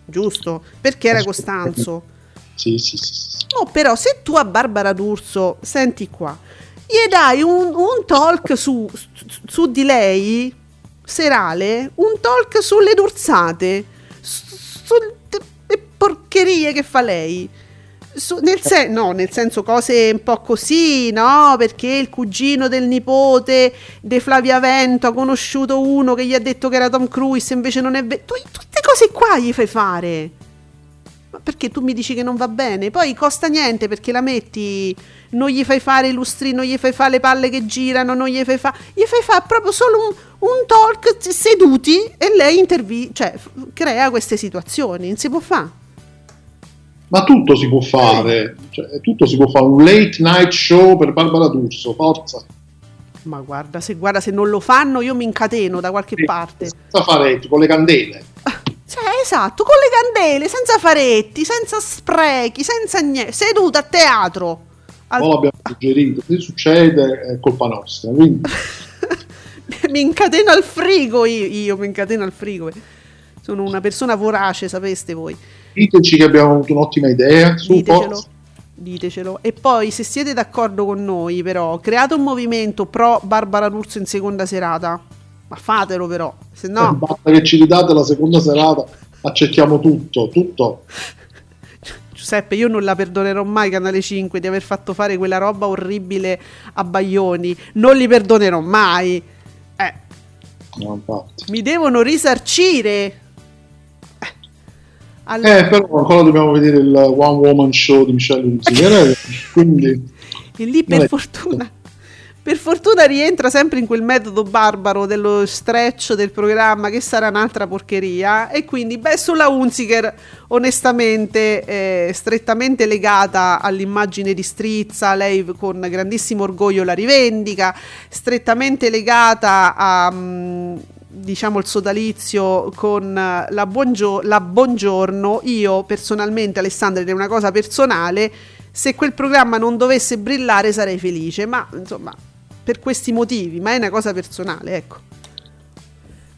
Giusto? Perché era Costanzo. Sì, sì, sì. sì. Oh, però se tu a Barbara D'Urso, senti qua, gli dai un, un talk su- su di lei, serale, un talk sulle durzate, su- sulle porcherie che fa lei. Su- nel, sen- no, nel senso cose un po' così, no? Perché il cugino del nipote di Flavia Vento ha conosciuto uno che gli ha detto che era Tom Cruise, invece non è vero. Tutte cose qua gli fai fare. Ma perché tu mi dici che non va bene? Poi costa niente perché la metti, non gli fai fare i lustri, non gli fai fare le palle che girano, non gli fai fare. Gli fai fare proprio solo un, un talk seduti e lei intervi- cioè f- crea queste situazioni. Non si può fare. Ma tutto si può fare, cioè, tutto si può fare. Un late night show per Barbara D'Urso, forza. Ma guarda, se, guarda, se non lo fanno io mi incateno da qualche parte. Senza faretti, con le candele. Cioè, esatto, con le candele, senza faretti, senza sprechi, senza niente, seduta a teatro. Al- Non l'abbiamo suggerito, se succede è colpa nostra. Quindi mi incateno al frigo io, io mi incateno al frigo. Sono una persona vorace, sapeste voi. diteci che abbiamo avuto un'ottima idea. Su, Ditecelo. forza. Ditecelo. E poi, se siete d'accordo con noi, però, create un movimento pro Barbara D'Urso in seconda serata. Ma fatelo, però, se no. Basta che ci ridate la seconda serata, accettiamo tutto, tutto. Giuseppe, io non la perdonerò mai, Canale 5, di aver fatto fare quella roba orribile a Baglioni. Non li perdonerò mai. Eh, No, mi devono risarcire. Eh. Allora, Eh, però ancora dobbiamo vedere il One Woman Show di Michelle Luzigerelli, quindi E lì per fortuna, per fortuna rientra sempre in quel metodo barbaro dello stretch del programma che sarà un'altra porcheria. E quindi beh sulla Unziker onestamente eh, strettamente legata all'immagine di Strizza, lei con grandissimo orgoglio la rivendica, strettamente legata a... mm, diciamo il sodalizio con la, buongio- la buongiorno, io personalmente Alessandra è una cosa personale, se quel programma non dovesse brillare sarei felice, ma insomma per questi motivi, ma è una cosa personale, ecco.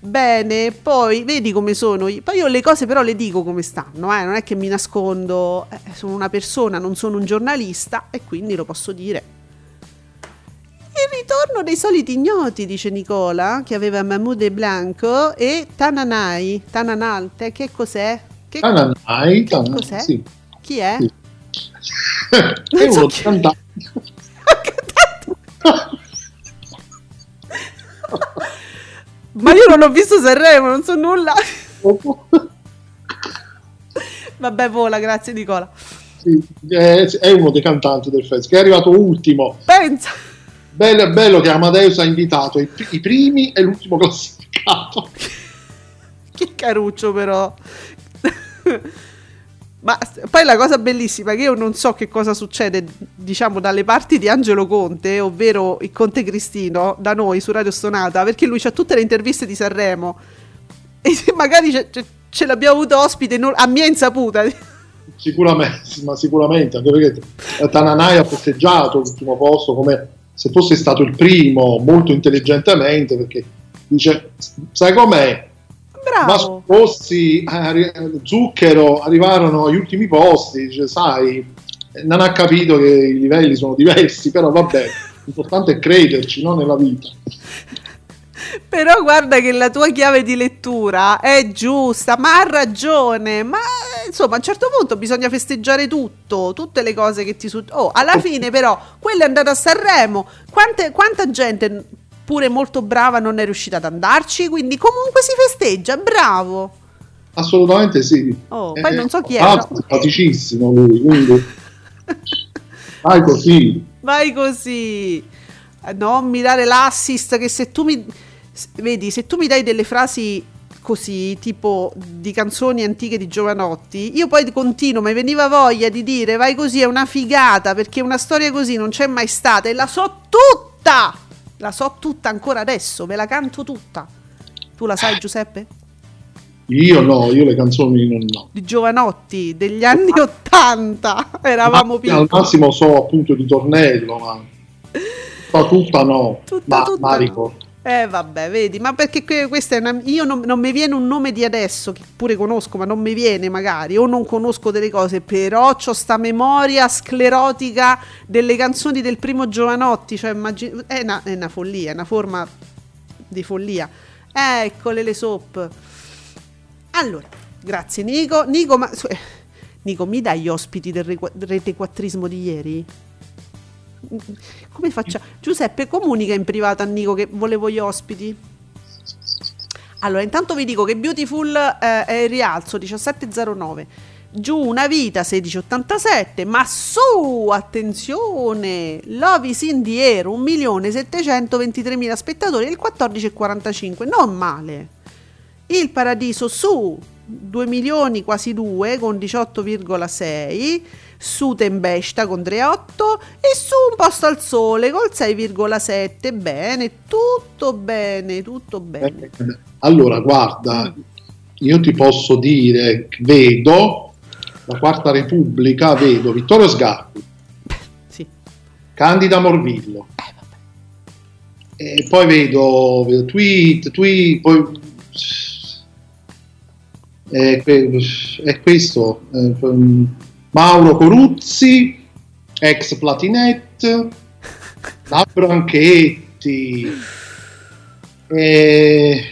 Bene, poi vedi come sono. io- Poi io le cose però le dico come stanno, eh, non è che mi nascondo, eh, sono una persona, non sono un giornalista e quindi lo posso dire. Il ritorno dei soliti ignoti, dice Nicola, che aveva Mahmoud e Blanco e Tananai, Tananalte, che cos'è? Che, Tananai, Tananai, cos'è? sì. Chi è? Sì. è so uno chi- cantante. Ma io non ho visto Sanremo, non so nulla. Vabbè, vola, grazie Nicola. Sì, è, è uno dei cantanti del festival che è arrivato ultimo. Pensa. Bello è bello che Amadeus ha invitato i, i primi e l'ultimo classificato. Che caruccio però. Ma poi la cosa bellissima è che io non so che cosa succede, diciamo, dalle parti di Angelo Conte, ovvero il Conte Cristino, da noi su Radio Stonata, perché lui ha tutte le interviste di Sanremo e magari ce, ce- ce l'abbiamo avuto ospite non- a mia insaputa. Sicuramente, ma sicuramente, anche perché Tananai ha festeggiato l'ultimo posto come se fosse stato il primo, molto intelligentemente, perché dice, sai com'è? Bravo. Rossi, eh, Zucchero arrivarono agli ultimi posti, dice, sai, non ha capito che i livelli sono diversi, però vabbè, l'importante è crederci, no, nella vita. Però guarda che la tua chiave di lettura è giusta, ma ha ragione. Ma insomma, a un certo punto bisogna festeggiare tutto, tutte le cose che ti succedono. Oh, alla fine, però, quello è andato a Sanremo. Quante- quanta gente, pure molto brava, non è riuscita ad andarci? Quindi, comunque si festeggia. Bravo. Assolutamente sì. Oh, poi non so chi è, Ah, simpaticissimo lui, quindi... Vai così. Vai così. Eh, Non mi dare l'assist che se tu mi vedi, se tu mi dai delle frasi così, tipo di canzoni antiche di Giovanotti, io poi continuo, mi veniva voglia di dire vai così è una figata perché una storia così non c'è mai stata e la so tutta. La so tutta ancora adesso, me la canto tutta. Tu la sai Giuseppe? Io no, io le canzoni non no. Di Giovanotti degli anni Ottanta. Eravamo Ma- piccoli. Al massimo so appunto di tornello, ma tutta, tutta no. Tutta, ma, tutta ma no. Eh vabbè, vedi, ma perché que- questa è una... Io non, non mi viene un nome di adesso, che pure conosco, ma non mi viene magari, o non conosco delle cose, però ho sta memoria sclerotica delle canzoni del primo Giovanotti, cioè immagin- è, una, è una follia, è una forma di follia. Eccole le soap. Allora, grazie Nico. Nico, ma... eh, Nico, mi dai gli ospiti del retequattrismo di ieri? Come faccia? Giuseppe, comunica in privato a Nico che volevo gli ospiti. Allora, intanto vi dico che Beautiful eh, è in rialzo 17,09. Giù una vita 16,87. Ma su, attenzione, Love is in the air 1.723.000 spettatori il 14,45. Non male. Il Paradiso su 2 milioni quasi 2 con 18,6 su Tempesta con 3,8 e su Un posto al sole col 6,7 bene tutto bene tutto bene. Allora, guarda, io ti posso dire, vedo la Quarta Repubblica, vedo Vittorio Sgarbi, sì. Candida Morvillo, e poi vedo, vedo tweet, tweet, poi... È, que- è questo, eh, Mauro Coruzzi, ex Platinette, Labbro Anchetti, e...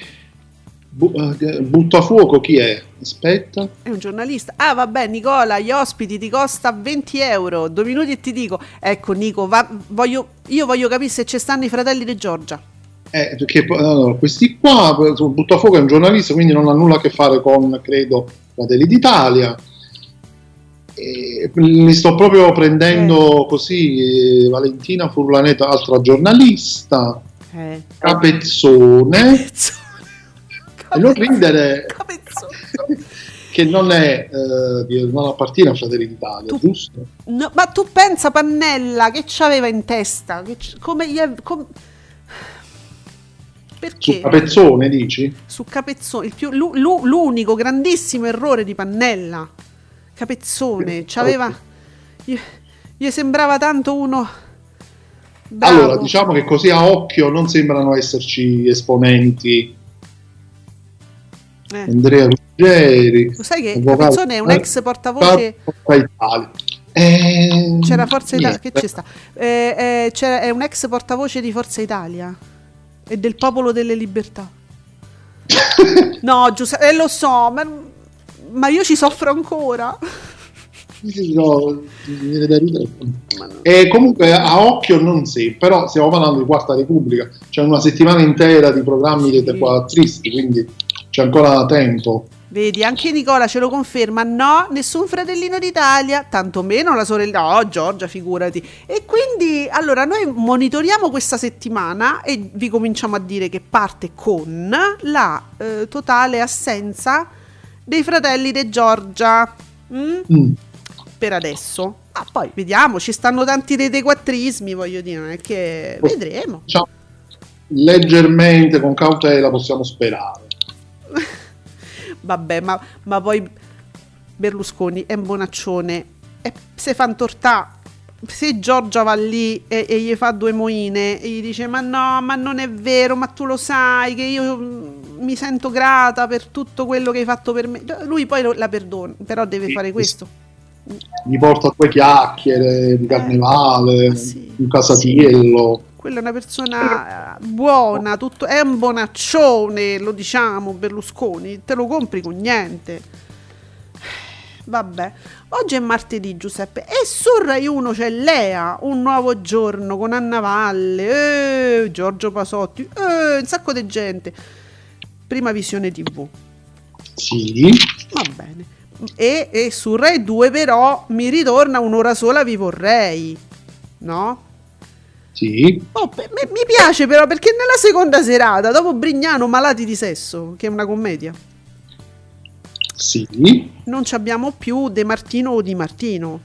Eh, butto a fuoco chi è? Aspetta. è un giornalista ah vabbè Nicola gli ospiti ti costa 20 euro due minuti e ti dico ecco Nico va- voglio, io voglio capire se ci stanno i fratelli di Giorgia Eh, perché allora, questi qua, Butto a fuoco è un giornalista, quindi non ha nulla a che fare con, credo, Fratelli d'Italia. E mi sto proprio prendendo così eh, Valentina Furlaneta, altra giornalista, eh. Capezzone, e non ridere che non, è, eh, non appartiene a Fratelli d'Italia, giusto? No, ma tu pensa Pannella che c'aveva in testa? C- come gli è- com- Perché? Su Capezzone dici? Su Capezzone, il più- lu- lu- l'unico grandissimo errore di Pannella. Capezzone, c'aveva. Gli, gli sembrava tanto uno. Bravo. Allora, diciamo che così a occhio non sembrano esserci esponenti. Eh. Andrea Ruggeri. Lo sai che Capezzone è un ex portavoce. Eh, C'era Forza Italia. Che ci sta? Eh, eh, c'era- è un ex portavoce di Forza Italia e del popolo delle libertà. No, Giuseppe, eh, lo so, ma, ma io ci soffro ancora. No, mi viene da ridere. E comunque a occhio non sì, però stiamo parlando di Quarta Repubblica, c'è una settimana intera di programmi dei quattristi, quindi c'è ancora tempo. Vedi, anche Nicola ce lo conferma. No, nessun fratellino d'Italia, tantomeno la sorella. No, Giorgia, figurati. E quindi, allora, noi monitoriamo questa settimana e vi cominciamo a dire che parte con la eh, totale assenza dei fratelli di Giorgia. Mm? Mm. Per adesso. Ah, poi vediamo, ci stanno tanti dei quattrismi, voglio dire, non è che vedremo. Diciamo, leggermente, con cautela, possiamo sperare. Vabbè, ma, ma poi Berlusconi è un bonaccione. E se fa tortà, se Giorgia va lì e, e gli fa due moine e gli dice: Ma no, ma non è vero, ma tu lo sai che io mm, mi sento grata per tutto quello che hai fatto per me. Lui poi lo- la perdona, però deve Sì, fare sì. questo. Gli porta due chiacchiere di carnevale, ah, sì. un casatiello. Quella è una persona eh, buona, tutto, è un bonaccione, lo diciamo Berlusconi, te lo compri con niente. Vabbè, oggi è martedì Giuseppe e su Rai 1 c'è Lea, un nuovo giorno con Anna Valle, eh, Giorgio Pasotti, eh, un sacco di gente. Prima visione TV. Sì, Va bene. E, e su Rai 2 però mi ritorna un'ora sola vi vorrei. No? sì. Oh, per- mi mi piace però perché nella seconda serata, dopo Brignano Malati di sesso, che è una commedia, Sì, non ci abbiamo più De Martino o Di Martino.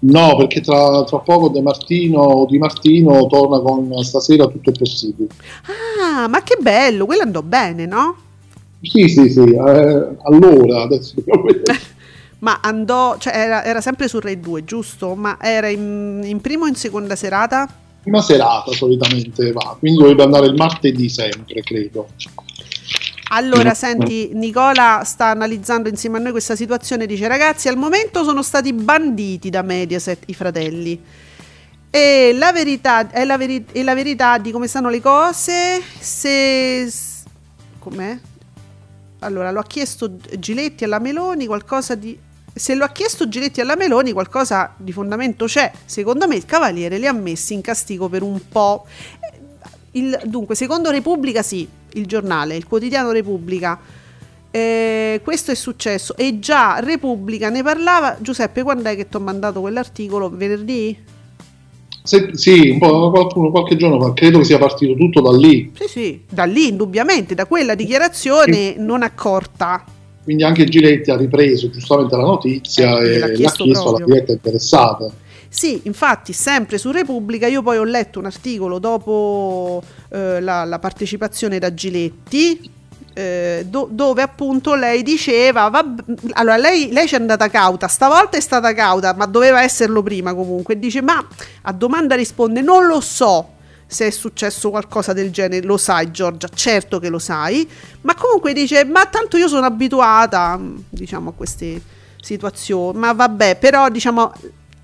no, perché tra, tra poco De Martino Di Martino torna con stasera tutto è possibile. Ah, ma che bello, quello andò bene, no? Sì, sì, sì, eh, allora adesso. Ma andò, cioè era, era sempre su Rai 2, giusto? Ma era in, in prima o in seconda serata? Una serata solitamente va, quindi dovrebbe andare il martedì sempre, credo. Allora, senti, Nicola sta analizzando insieme a noi questa situazione. Dice: Ragazzi, al momento sono stati banditi da Mediaset i fratelli. E la verità, è la, veri- è la verità di come stanno le cose. Se. Com'è? Allora, lo ha chiesto Giletti alla Meloni qualcosa di. Se lo ha chiesto Giletti alla Meloni, qualcosa di fondamento c'è. Secondo me il Cavaliere li ha messi in castigo per un po'. Il- dunque, secondo Repubblica, sì, il giornale, il quotidiano Repubblica. eh, questo è successo e già Repubblica ne parlava. Giuseppe, quando è che ti ho mandato quell'articolo? Venerdì? Se- sì, un po', qualcuno, qualche giorno fa, credo che sia partito tutto da lì, Sì, sì, da lì indubbiamente, da quella dichiarazione non accorta. quindi anche Giletti ha ripreso giustamente la notizia Eh, e l'ha l'ha chiesto chiesto alla diretta interessata. Sì, infatti, sempre su Repubblica, io poi ho letto un articolo dopo eh, la, la partecipazione da Giletti, eh, do- dove appunto lei diceva, vabb- allora lei, lei ci è andata cauta, stavolta è stata cauta, ma doveva esserlo prima comunque, dice, ma a domanda risponde, non lo so se è successo qualcosa del genere, lo sai Giorgia, certo che lo sai, ma comunque dice, ma tanto io sono abituata, diciamo, a queste situazioni, ma vabbè, però diciamo,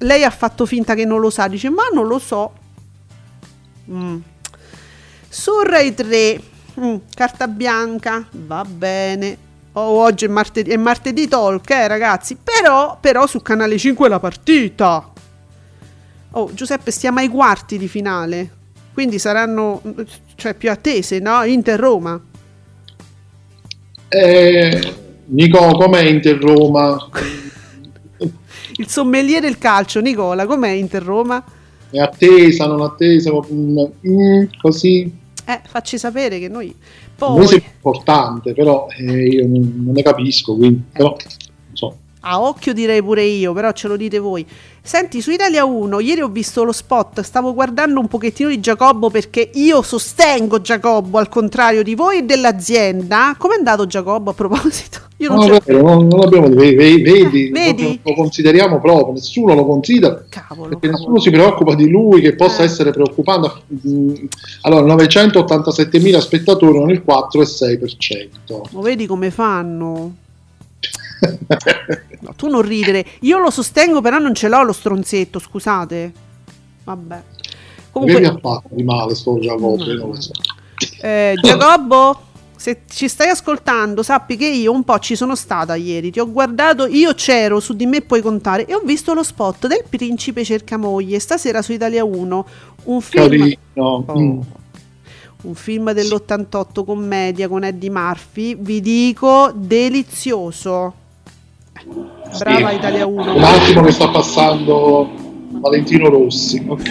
lei ha fatto finta che non lo sa, dice, ma non lo so. Mm. Su Rai 3, mm, carta bianca, va bene. Oh, oggi è martedì, è martedì talk, eh, ragazzi. Però, però su Canale 5 la partita. Oh, Giuseppe, stiamo ai quarti di finale. Quindi saranno cioè, più attese, no? Inter-Roma. Eh, Nico, com'è Inter-Roma? Il sommelier del calcio, Nicola, com'è Inter-Roma? È attesa, non attesa, mm, così. Eh, facci sapere che noi... Poi... è importante, però eh, io non, non ne capisco, quindi, però. A occhio direi pure io, però ce lo dite voi. Senti, su Italia 1, ieri ho visto lo spot, stavo guardando un pochettino di Giacobbo perché io sostengo Giacobbo al contrario di voi e dell'azienda. Com'è andato Giacobbo a proposito? Io non No, vero, non, non l'abbiamo vedi, vedi, Vedi? non lo consideriamo proprio, nessuno lo considera Cavolo, perché cavolo. nessuno si preoccupa di lui che possa Eh. essere preoccupante. Mm, Allora, 987.000 spettatori con il 4,6%. Lo vedi come fanno? No, tu non ridere. Io lo sostengo, però non ce l'ho lo stronzetto, scusate. Vabbè. Che mi ha Comunque, fatto di male sto Giacobbe? Io non lo so. eh, Giacobbo, se ci stai ascoltando, sappi che io un po' ci sono stata ieri. Ti ho guardato, io c'ero, su di me puoi contare, e ho visto lo spot del Principe cerca moglie, stasera su Italia 1. Un film... Oh. Mm. Un film dell'88 commedia con Eddie Murphy, vi dico delizioso. Brava Sì. Italia 1. Un attimo che sta passando Valentino Rossi. Ok.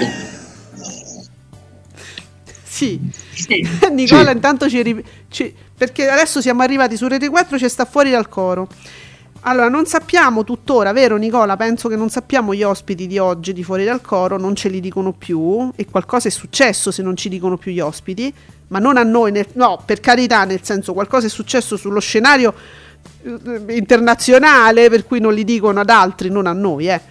Sì. Nicola Sì. intanto ci, ri- ci- perché adesso siamo arrivati su Rete 4 ci sta fuori dal coro. Allora, non sappiamo tuttora, vero Nicola? Penso che non sappiamo gli ospiti di oggi di fuori dal coro, non ce li dicono più e qualcosa è successo se non ci dicono più gli ospiti, ma non a noi, nel- no, per carità, nel senso qualcosa è successo sullo scenario internazionale per cui non li dicono ad altri, non a noi, eh.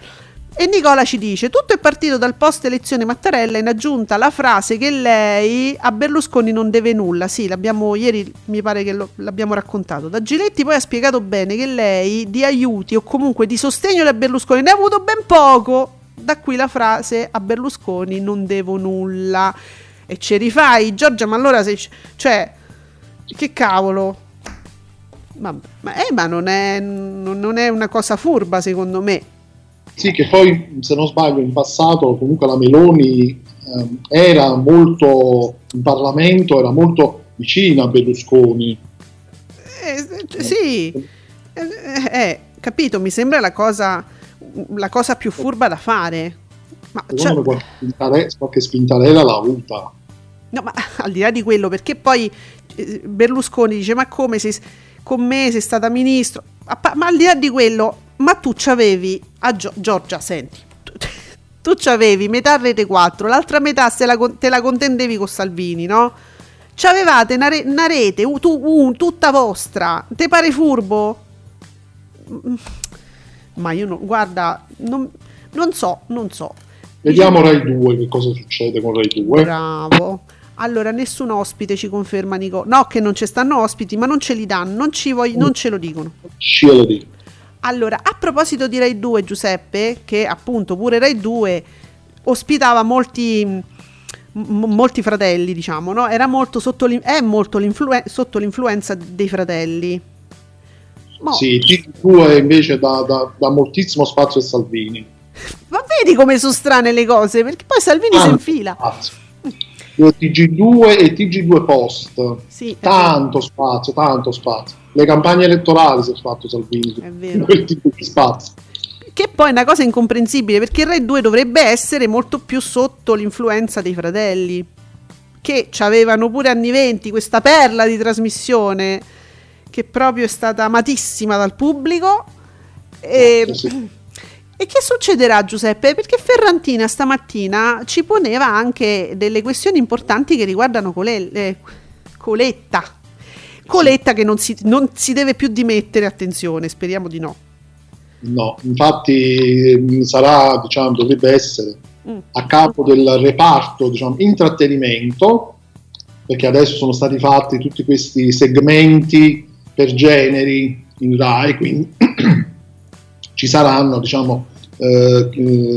E Nicola ci dice: Tutto è partito dal post elezione Mattarella, in aggiunta la frase che lei a Berlusconi non deve nulla. Sì, l'abbiamo ieri mi pare che lo- l'abbiamo raccontato. Da Giletti poi ha spiegato bene che lei di aiuti o comunque di sostegno da Berlusconi ne ha avuto ben poco. Da qui la frase a Berlusconi non devo nulla. E ci rifai, Giorgia, ma allora sei. cioè, che cavolo. Vabbè, ma, eh, ma non, è, non è una cosa furba, secondo me. Sì, che poi, se non sbaglio, in passato comunque la Meloni ehm, era molto in Parlamento, era molto vicina a Berlusconi. Eh, eh, sì, eh, eh, eh, capito, mi sembra la cosa, la cosa più furba da fare. Ma, cioè- me qualche spintare- qualche spintarella l'ha avuta. no, ma al di là di quello, perché poi eh, Berlusconi dice: Ma come sei con me, sei stata ministro? Ma al di là di quello, ma tu c'avevi a Gio- Giorgia, senti. tu- Tu c'avevi metà rete 4, l'altra metà la te la contendevi con Salvini, no? C'avevate una, re- una rete, u- tu- un- tutta vostra. Te pare furbo? Mm, Ma io no, guarda, non, non so, non so. Vediamo Rai 2 che cosa succede con Rai 2. Bravo. Allora, nessun ospite ci conferma Nico. No, che non ci stanno ospiti, ma non ce li danno, non, ci vogli- non ce lo dicono. Scielo di. Allora, a proposito di Rai 2, Giuseppe, che appunto pure Rai 2 ospitava molti, m- molti fratelli, diciamo, no? Era molto sotto, l'in- è molto l'influen- sotto l'influenza dei fratelli. Mo- Sì, TG2 invece dà, dà- dà moltissimo spazio a Salvini. Ma vedi come sono strane le cose, perché poi Salvini si Ah, infila. spazio. TG2 e TG2 Post. Sì, Tanto spazio, tanto spazio. Le campagne elettorali si è fatto Salvini È vero. quel tipo di spazio. Che poi è una cosa incomprensibile perché il Rai 2 dovrebbe essere molto più sotto l'influenza dei fratelli, che avevano pure anni 20 questa perla di trasmissione che proprio è stata amatissima dal pubblico. E, Sì, sì. E che succederà Giuseppe? Perché Ferrantina stamattina ci poneva anche delle questioni importanti che riguardano Cole- eh, Coletta. Coletta che non si, non si deve più dimettere, attenzione, speriamo di no. No, infatti mh, sarà, diciamo, dovrebbe essere Mm. a capo del reparto, diciamo, intrattenimento, perché adesso sono stati fatti tutti questi segmenti per generi in Rai, quindi ci saranno, diciamo, eh,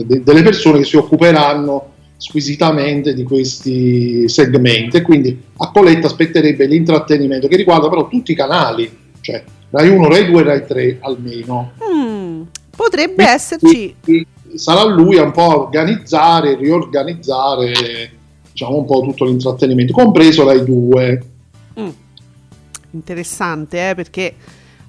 de- delle persone che si occuperanno squisitamente di questi segmenti e quindi a Coletta aspetterebbe l'intrattenimento che riguarda però tutti i canali, cioè Rai 1, Rai 2 Rai 3 almeno. Mm, potrebbe esserci. Quindi sarà lui a un po' a organizzare, riorganizzare diciamo un po' tutto l'intrattenimento, compreso Rai 2. Mm. Interessante, eh, perché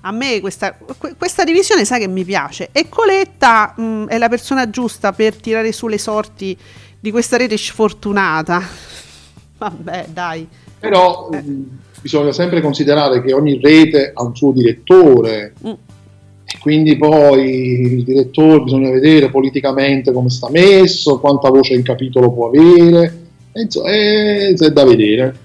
a me questa, que- questa divisione sa che mi piace. E Coletta mm, è la persona giusta per tirare su le sorti di questa rete sfortunata. Vabbè, dai. Però Eh. mh, bisogna sempre considerare che ogni rete ha un suo direttore Mm. e quindi poi il direttore bisogna vedere politicamente come sta messo, quanta voce in capitolo può avere, e insomma, è, è da vedere.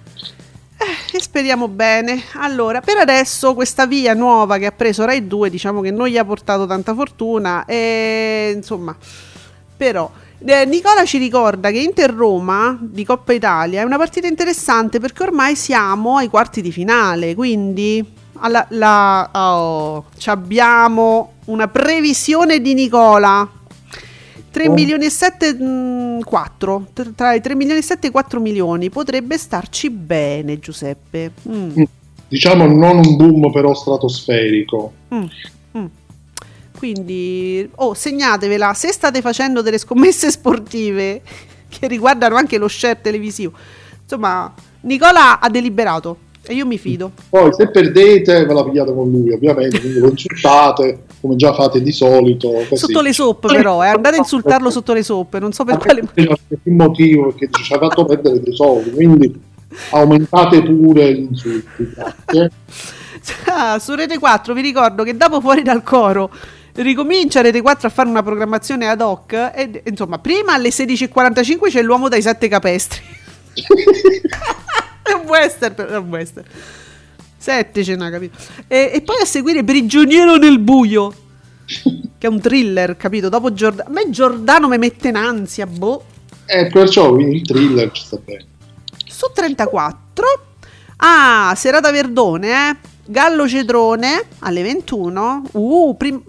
E speriamo bene. Allora, per adesso questa via nuova che ha preso Rai 2, diciamo che non gli ha portato tanta fortuna e insomma, però eh, Nicola ci ricorda che Inter-Roma di Coppa Italia è una partita interessante perché ormai siamo ai quarti di finale, quindi alla, la, oh, abbiamo una previsione di Nicola. 3 Oh. milioni e 7 mm, 4 Tr- tra i 3 milioni e 7 e i 4 milioni potrebbe starci bene Giuseppe Mm, Diciamo non un boom però stratosferico. mm, mm. quindi oh segnatevela se state facendo delle scommesse sportive che riguardano anche lo share televisivo insomma Nicola ha deliberato e io mi fido Poi se perdete ve la pigliate con lui ovviamente, quindi lo insultate come già fate di solito. Così. sotto le soppe però eh, andate a insultarlo sotto le soppe non so per quale Per qualche motivo perché ci ha fatto perdere dei soldi, quindi aumentate pure gli insulti. Grazie. Ah, su Rete 4 vi ricordo che dopo fuori dal coro ricomincia Rete 4 a fare una programmazione ad hoc e insomma prima alle 16.45 c'è l'uomo dai sette capestri è un western è un western 7 ce n'ha capito? E, e poi a seguire Prigioniero nel buio che è un thriller capito? Dopo Giordano a me Giordano mi mette in ansia boh. E perciò il thriller ci sta bene. su 34 ah serata Verdone eh? Gallo Cedrone alle 21 uh prim-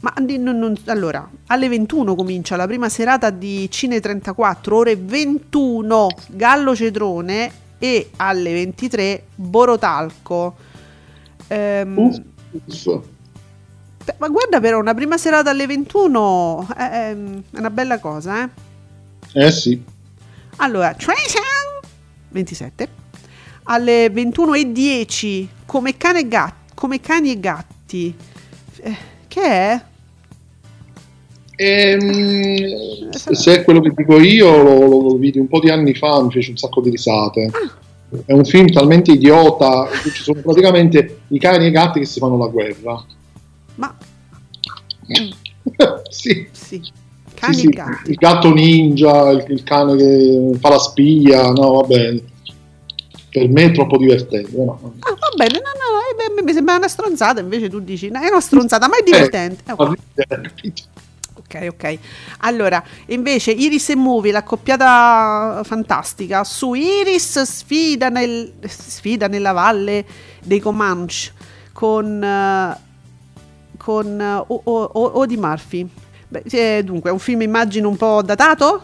ma non- non- allora alle 21 comincia la prima serata di Cine 34 ore 21 Gallo Cedrone e alle 23 Borotalco Ehm, Uff, uff. ma guarda però una prima serata alle 21 è, è una bella cosa eh Eh sì. Allora, Treasure 27 alle 21.10 come, cane e gatti, come cani e gatti. Eh, che è? Ehm, se è quello che dico io, lo, lo- lo vidi un po' di anni fa, mi fece un sacco di risate. È un film talmente idiota, ci sono praticamente i cani e i gatti che si fanno la guerra. Ma sì, sì, cani sì, e gatti. il gatto ninja, il, il cane che fa la spia, no vabbè, per me è troppo divertente. no. Ah, va bene, no, no, eh, mi sembra una stronzata, invece tu dici, no, è una stronzata, ma è divertente. Eh, capito? Ok, ok. Allora, invece Iris e Movie, l'accoppiata fantastica, su Iris sfida, nel- sfida nella valle dei Comanche con, eh, con eh, O- O- O- Odie Murphy. Beh, eh, dunque, è un film immagino un po' datato?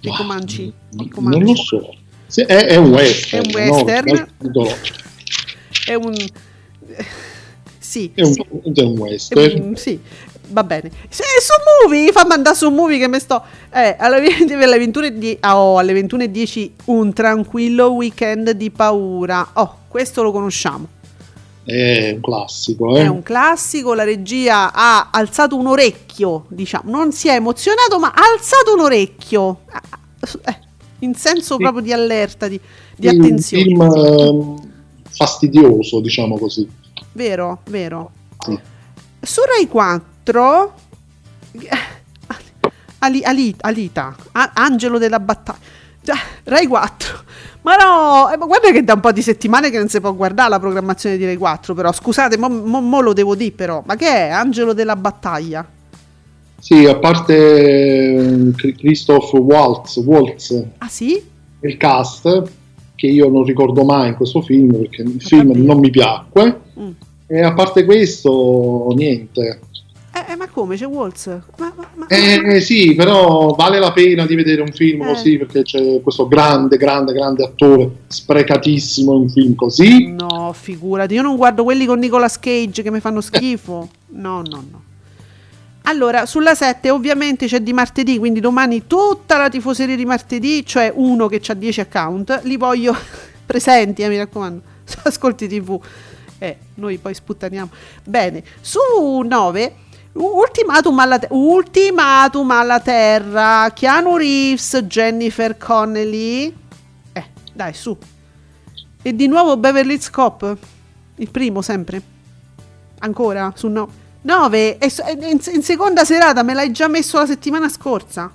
Dei Comanci? I Non Comanci. lo so. Sì, è, è un western. È un western. no? È un... Sì, È un, sì. è un western. Mm, sì, va bene. Se su movie, fammi andare su movie che mi sto. Eh, alle 20 alle 21.10 ah, oh, alle 21.10 un tranquillo weekend di paura. Oh, questo lo conosciamo. È un classico, eh. È un classico, la regia ha alzato un orecchio, diciamo, non si è emozionato, ma ha alzato un orecchio. Ah, eh, in senso Sì. proprio di allerta, di, di Sì, attenzione. Un film ehm, fastidioso, diciamo così. Vero, vero. Sì. Su Rai 4 Ali- Ali- Alita, A- Angelo della battaglia. Già, Rai 4. Ma no, eh, ma guarda che da un po' di settimane che non si può guardare la programmazione di Rai 4, però scusate, mo, mo- mo lo devo dire però. Ma che è Angelo della battaglia? Sì, a parte Cri- Christoph Waltz, Waltz, Ah sì? il cast, che io non ricordo mai in questo film perché il film non mi piacque. Mm. E a parte questo, niente. Eh, eh, ma come? C'è Waltz? Ma, ma- ma- Eh sì, però vale la pena di vedere un film Eh. così perché c'è questo grande, grande, grande attore sprecatissimo in un film così. No, figurati, io non guardo quelli con Nicolas Cage che mi fanno schifo. No, no, no. Allora, sulla 7 ovviamente c'è di martedì, quindi domani tutta la tifoseria di martedì, cioè uno che ha 10 account, li voglio presenti, eh, mi raccomando. Su Ascolti TV. Eh, noi poi sputtaniamo. Bene, su 9 Ultimatum alla, te- ultimatum alla Terra, Keanu Reeves, Jennifer Connelly. Eh, dai, su. E di nuovo Beverly Hills Cop, il primo sempre. Ancora? Su no. 9? E so- e in, in seconda serata me l'hai già messo la settimana scorsa?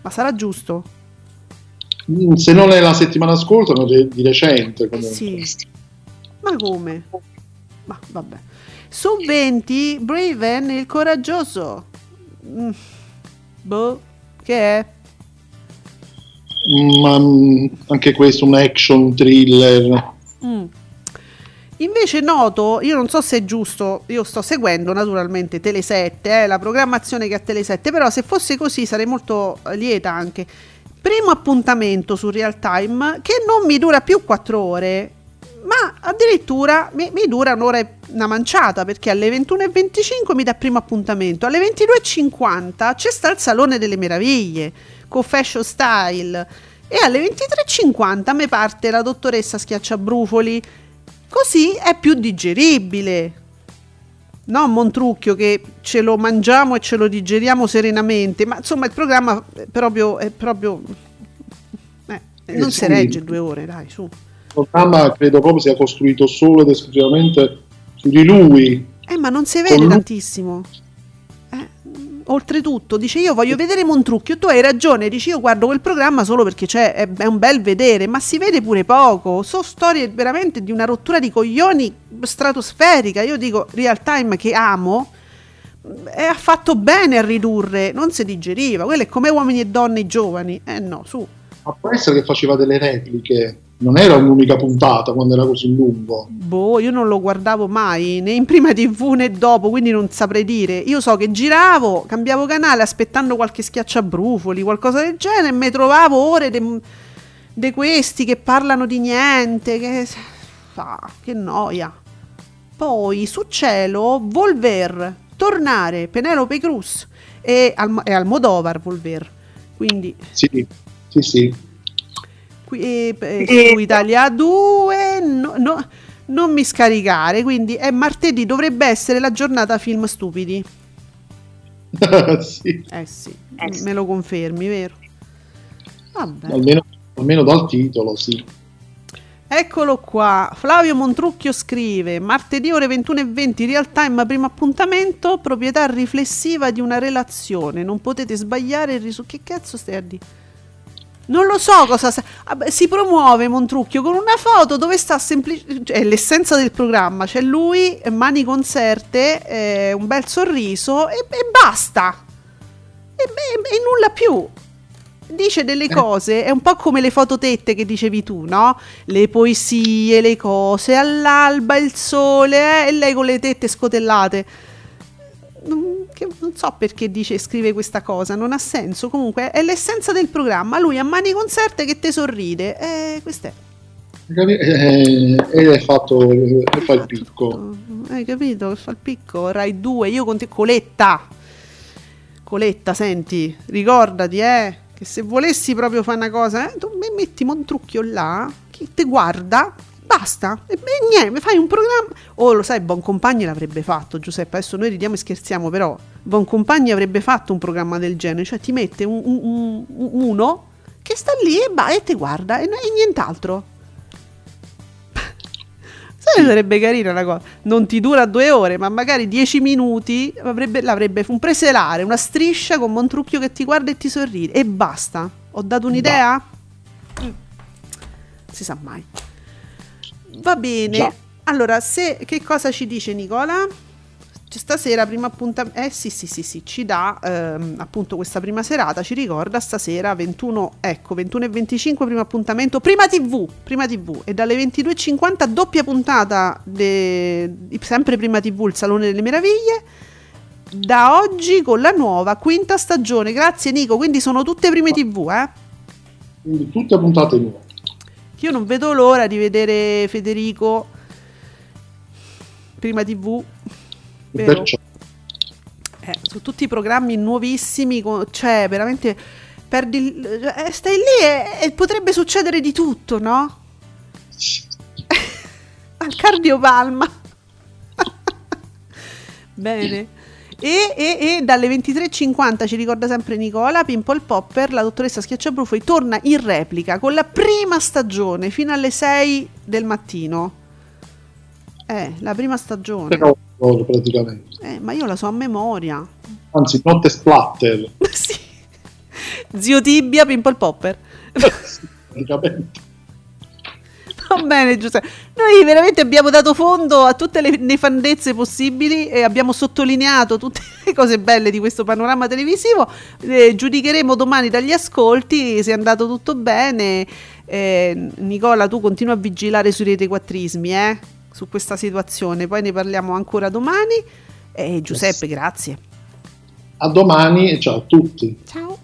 Ma sarà giusto? Mm, Se non è la settimana scorsa, ma di, di recente. Comunque. Sì. Ma come? Ma vabbè. Su 20, Braven, il coraggioso. Mm. Boh, che è? Ma mm, anche questo un action thriller. Mm. Invece noto, io non so se è giusto, io sto seguendo naturalmente Tele7, eh, la programmazione che ha Tele7, però se fosse così sarei molto eh, lieta anche. Primo appuntamento su Real Time che non mi dura più 4 ore, ma addirittura mi, mi dura un'ora e una manciata perché alle 21.25 mi dà primo appuntamento, alle 22.50 c'è sta il Salone delle Meraviglie con Fashion Style e alle 23.50 mi parte la dottoressa Schiacciabrufoli così è più digeribile. No, Montrucchio che ce lo mangiamo e ce lo digeriamo serenamente, ma insomma il programma è proprio, è proprio eh, non sì. si regge due ore, dai, su. Il programma credo proprio sia costruito solo ed esclusivamente su di lui. Eh, ma non si vede Con tantissimo. Eh, oltretutto, dice io voglio vedere Montrucchio, tu hai ragione, dici io guardo quel programma solo perché c'è, è, è un bel vedere, ma si vede pure poco. Sono storie veramente di una rottura di coglioni stratosferica. Io dico real time che amo. E ha fatto bene a ridurre, non si digeriva. Quello è come uomini e donne giovani. Eh no, su. Ma può essere che faceva delle repliche. Non era un'unica puntata quando era così lungo. Boh, io non lo guardavo mai, né in prima tv né dopo, quindi non saprei dire. Io so che giravo, cambiavo canale aspettando qualche schiacciabrufoli, qualcosa del genere, e mi trovavo ore di questi che parlano di niente, che... Ah, che noia. Poi su cielo, Volver, tornare, Penelope Cruz e, Alm- e Almodovar Volver. Quindi Sì, sì, sì. Qui, eh, eh, su Italia 2 no- no- non mi scaricare quindi è martedì dovrebbe essere la giornata film stupidi. Sì, eh sì, me lo confermi vero? Vabbè. Almeno, almeno dal titolo, sì. eccolo qua. Flavio Montrucchio scrive martedì ore 21.20 real time primo appuntamento proprietà riflessiva di una relazione. Non potete sbagliare il risu- che cazzo stai a dire Non lo so cosa sa- ah, si promuove Montrucchio con una foto dove sta semplicemente è l'essenza del programma, c'è lui, eh, mani conserte, eh, un bel sorriso e, e basta. E, e- e nulla più. Dice delle cose, è un po' come le fototette che dicevi tu, no? Le poesie, le cose, all'alba il sole, eh, e lei con le tette scotellate non, che non so perché dice scrive questa cosa, non ha senso. Comunque è l'essenza del programma. Lui a mani conserte che te sorride. Eh, questo è. Eh, E è fatto e fa il picco. Hai capito che fa il picco? Rai 2, io con te. Coletta. Coletta, senti, ricordati, eh. Che se volessi proprio fare una cosa, eh, tu mi metti Montrucchio là, chi ti guarda, basta. E, e niente, fai un programma. Oh, lo sai, Boncompagni l'avrebbe fatto, Giuseppe. Adesso noi ridiamo e scherziamo, però Boncompagni avrebbe fatto un programma del genere. Cioè, ti mette un- un- un- uno che sta lì e, ba- e ti guarda e, e nient'altro. Sai, sarebbe carina la cosa. Non ti dura due ore, ma magari dieci minuti avrebbe, l'avrebbe un preselare, una striscia con Montrucchio che ti guarda e ti sorride. E basta. Ho dato un'idea? Mm. Si sa mai. Va bene. Già. Allora, se, che cosa ci dice Nicola? C'è Stasera, prima appuntamento. Eh sì, sì, sì, sì, ci dà ehm, appunto questa prima serata. Ci ricorda stasera 21, ecco, 21 e 25, primo appuntamento. Prima TV, prima TV. E dalle 22.50, doppia puntata, de- sempre prima TV, il Salone delle Meraviglie. Da oggi con la nuova quinta stagione. Grazie, Nico. Quindi sono tutte prime TV, eh? Quindi tutte puntate nuove. Io non vedo l'ora di vedere Federico prima TV. Vero? Eh, su tutti i programmi nuovissimi, cioè veramente perdi eh, stai lì e, e potrebbe succedere di tutto, no? Al cardiopalma. Bene. E, e- e dalle 23.50 ci ricorda sempre Nicola, Pimple Popper, la dottoressa Schiacciabrufoli torna in replica con la prima stagione fino alle 6 del mattino. Eh, la prima stagione. Però, praticamente. Eh, ma io la so a memoria. Anzi, notte splatter. sì. Zio Tibia, Pimple Popper. praticamente. Va bene, Giuseppe. Noi veramente abbiamo dato fondo a tutte le nefandezze possibili e abbiamo sottolineato tutte le cose belle di questo panorama televisivo. Eh, giudicheremo domani dagli ascolti se è andato tutto bene. Eh, Nicola, tu continua a vigilare sui retequattrismi, eh, su questa situazione. Poi ne parliamo ancora domani. E Giuseppe, grazie. A domani e ciao a tutti. Ciao.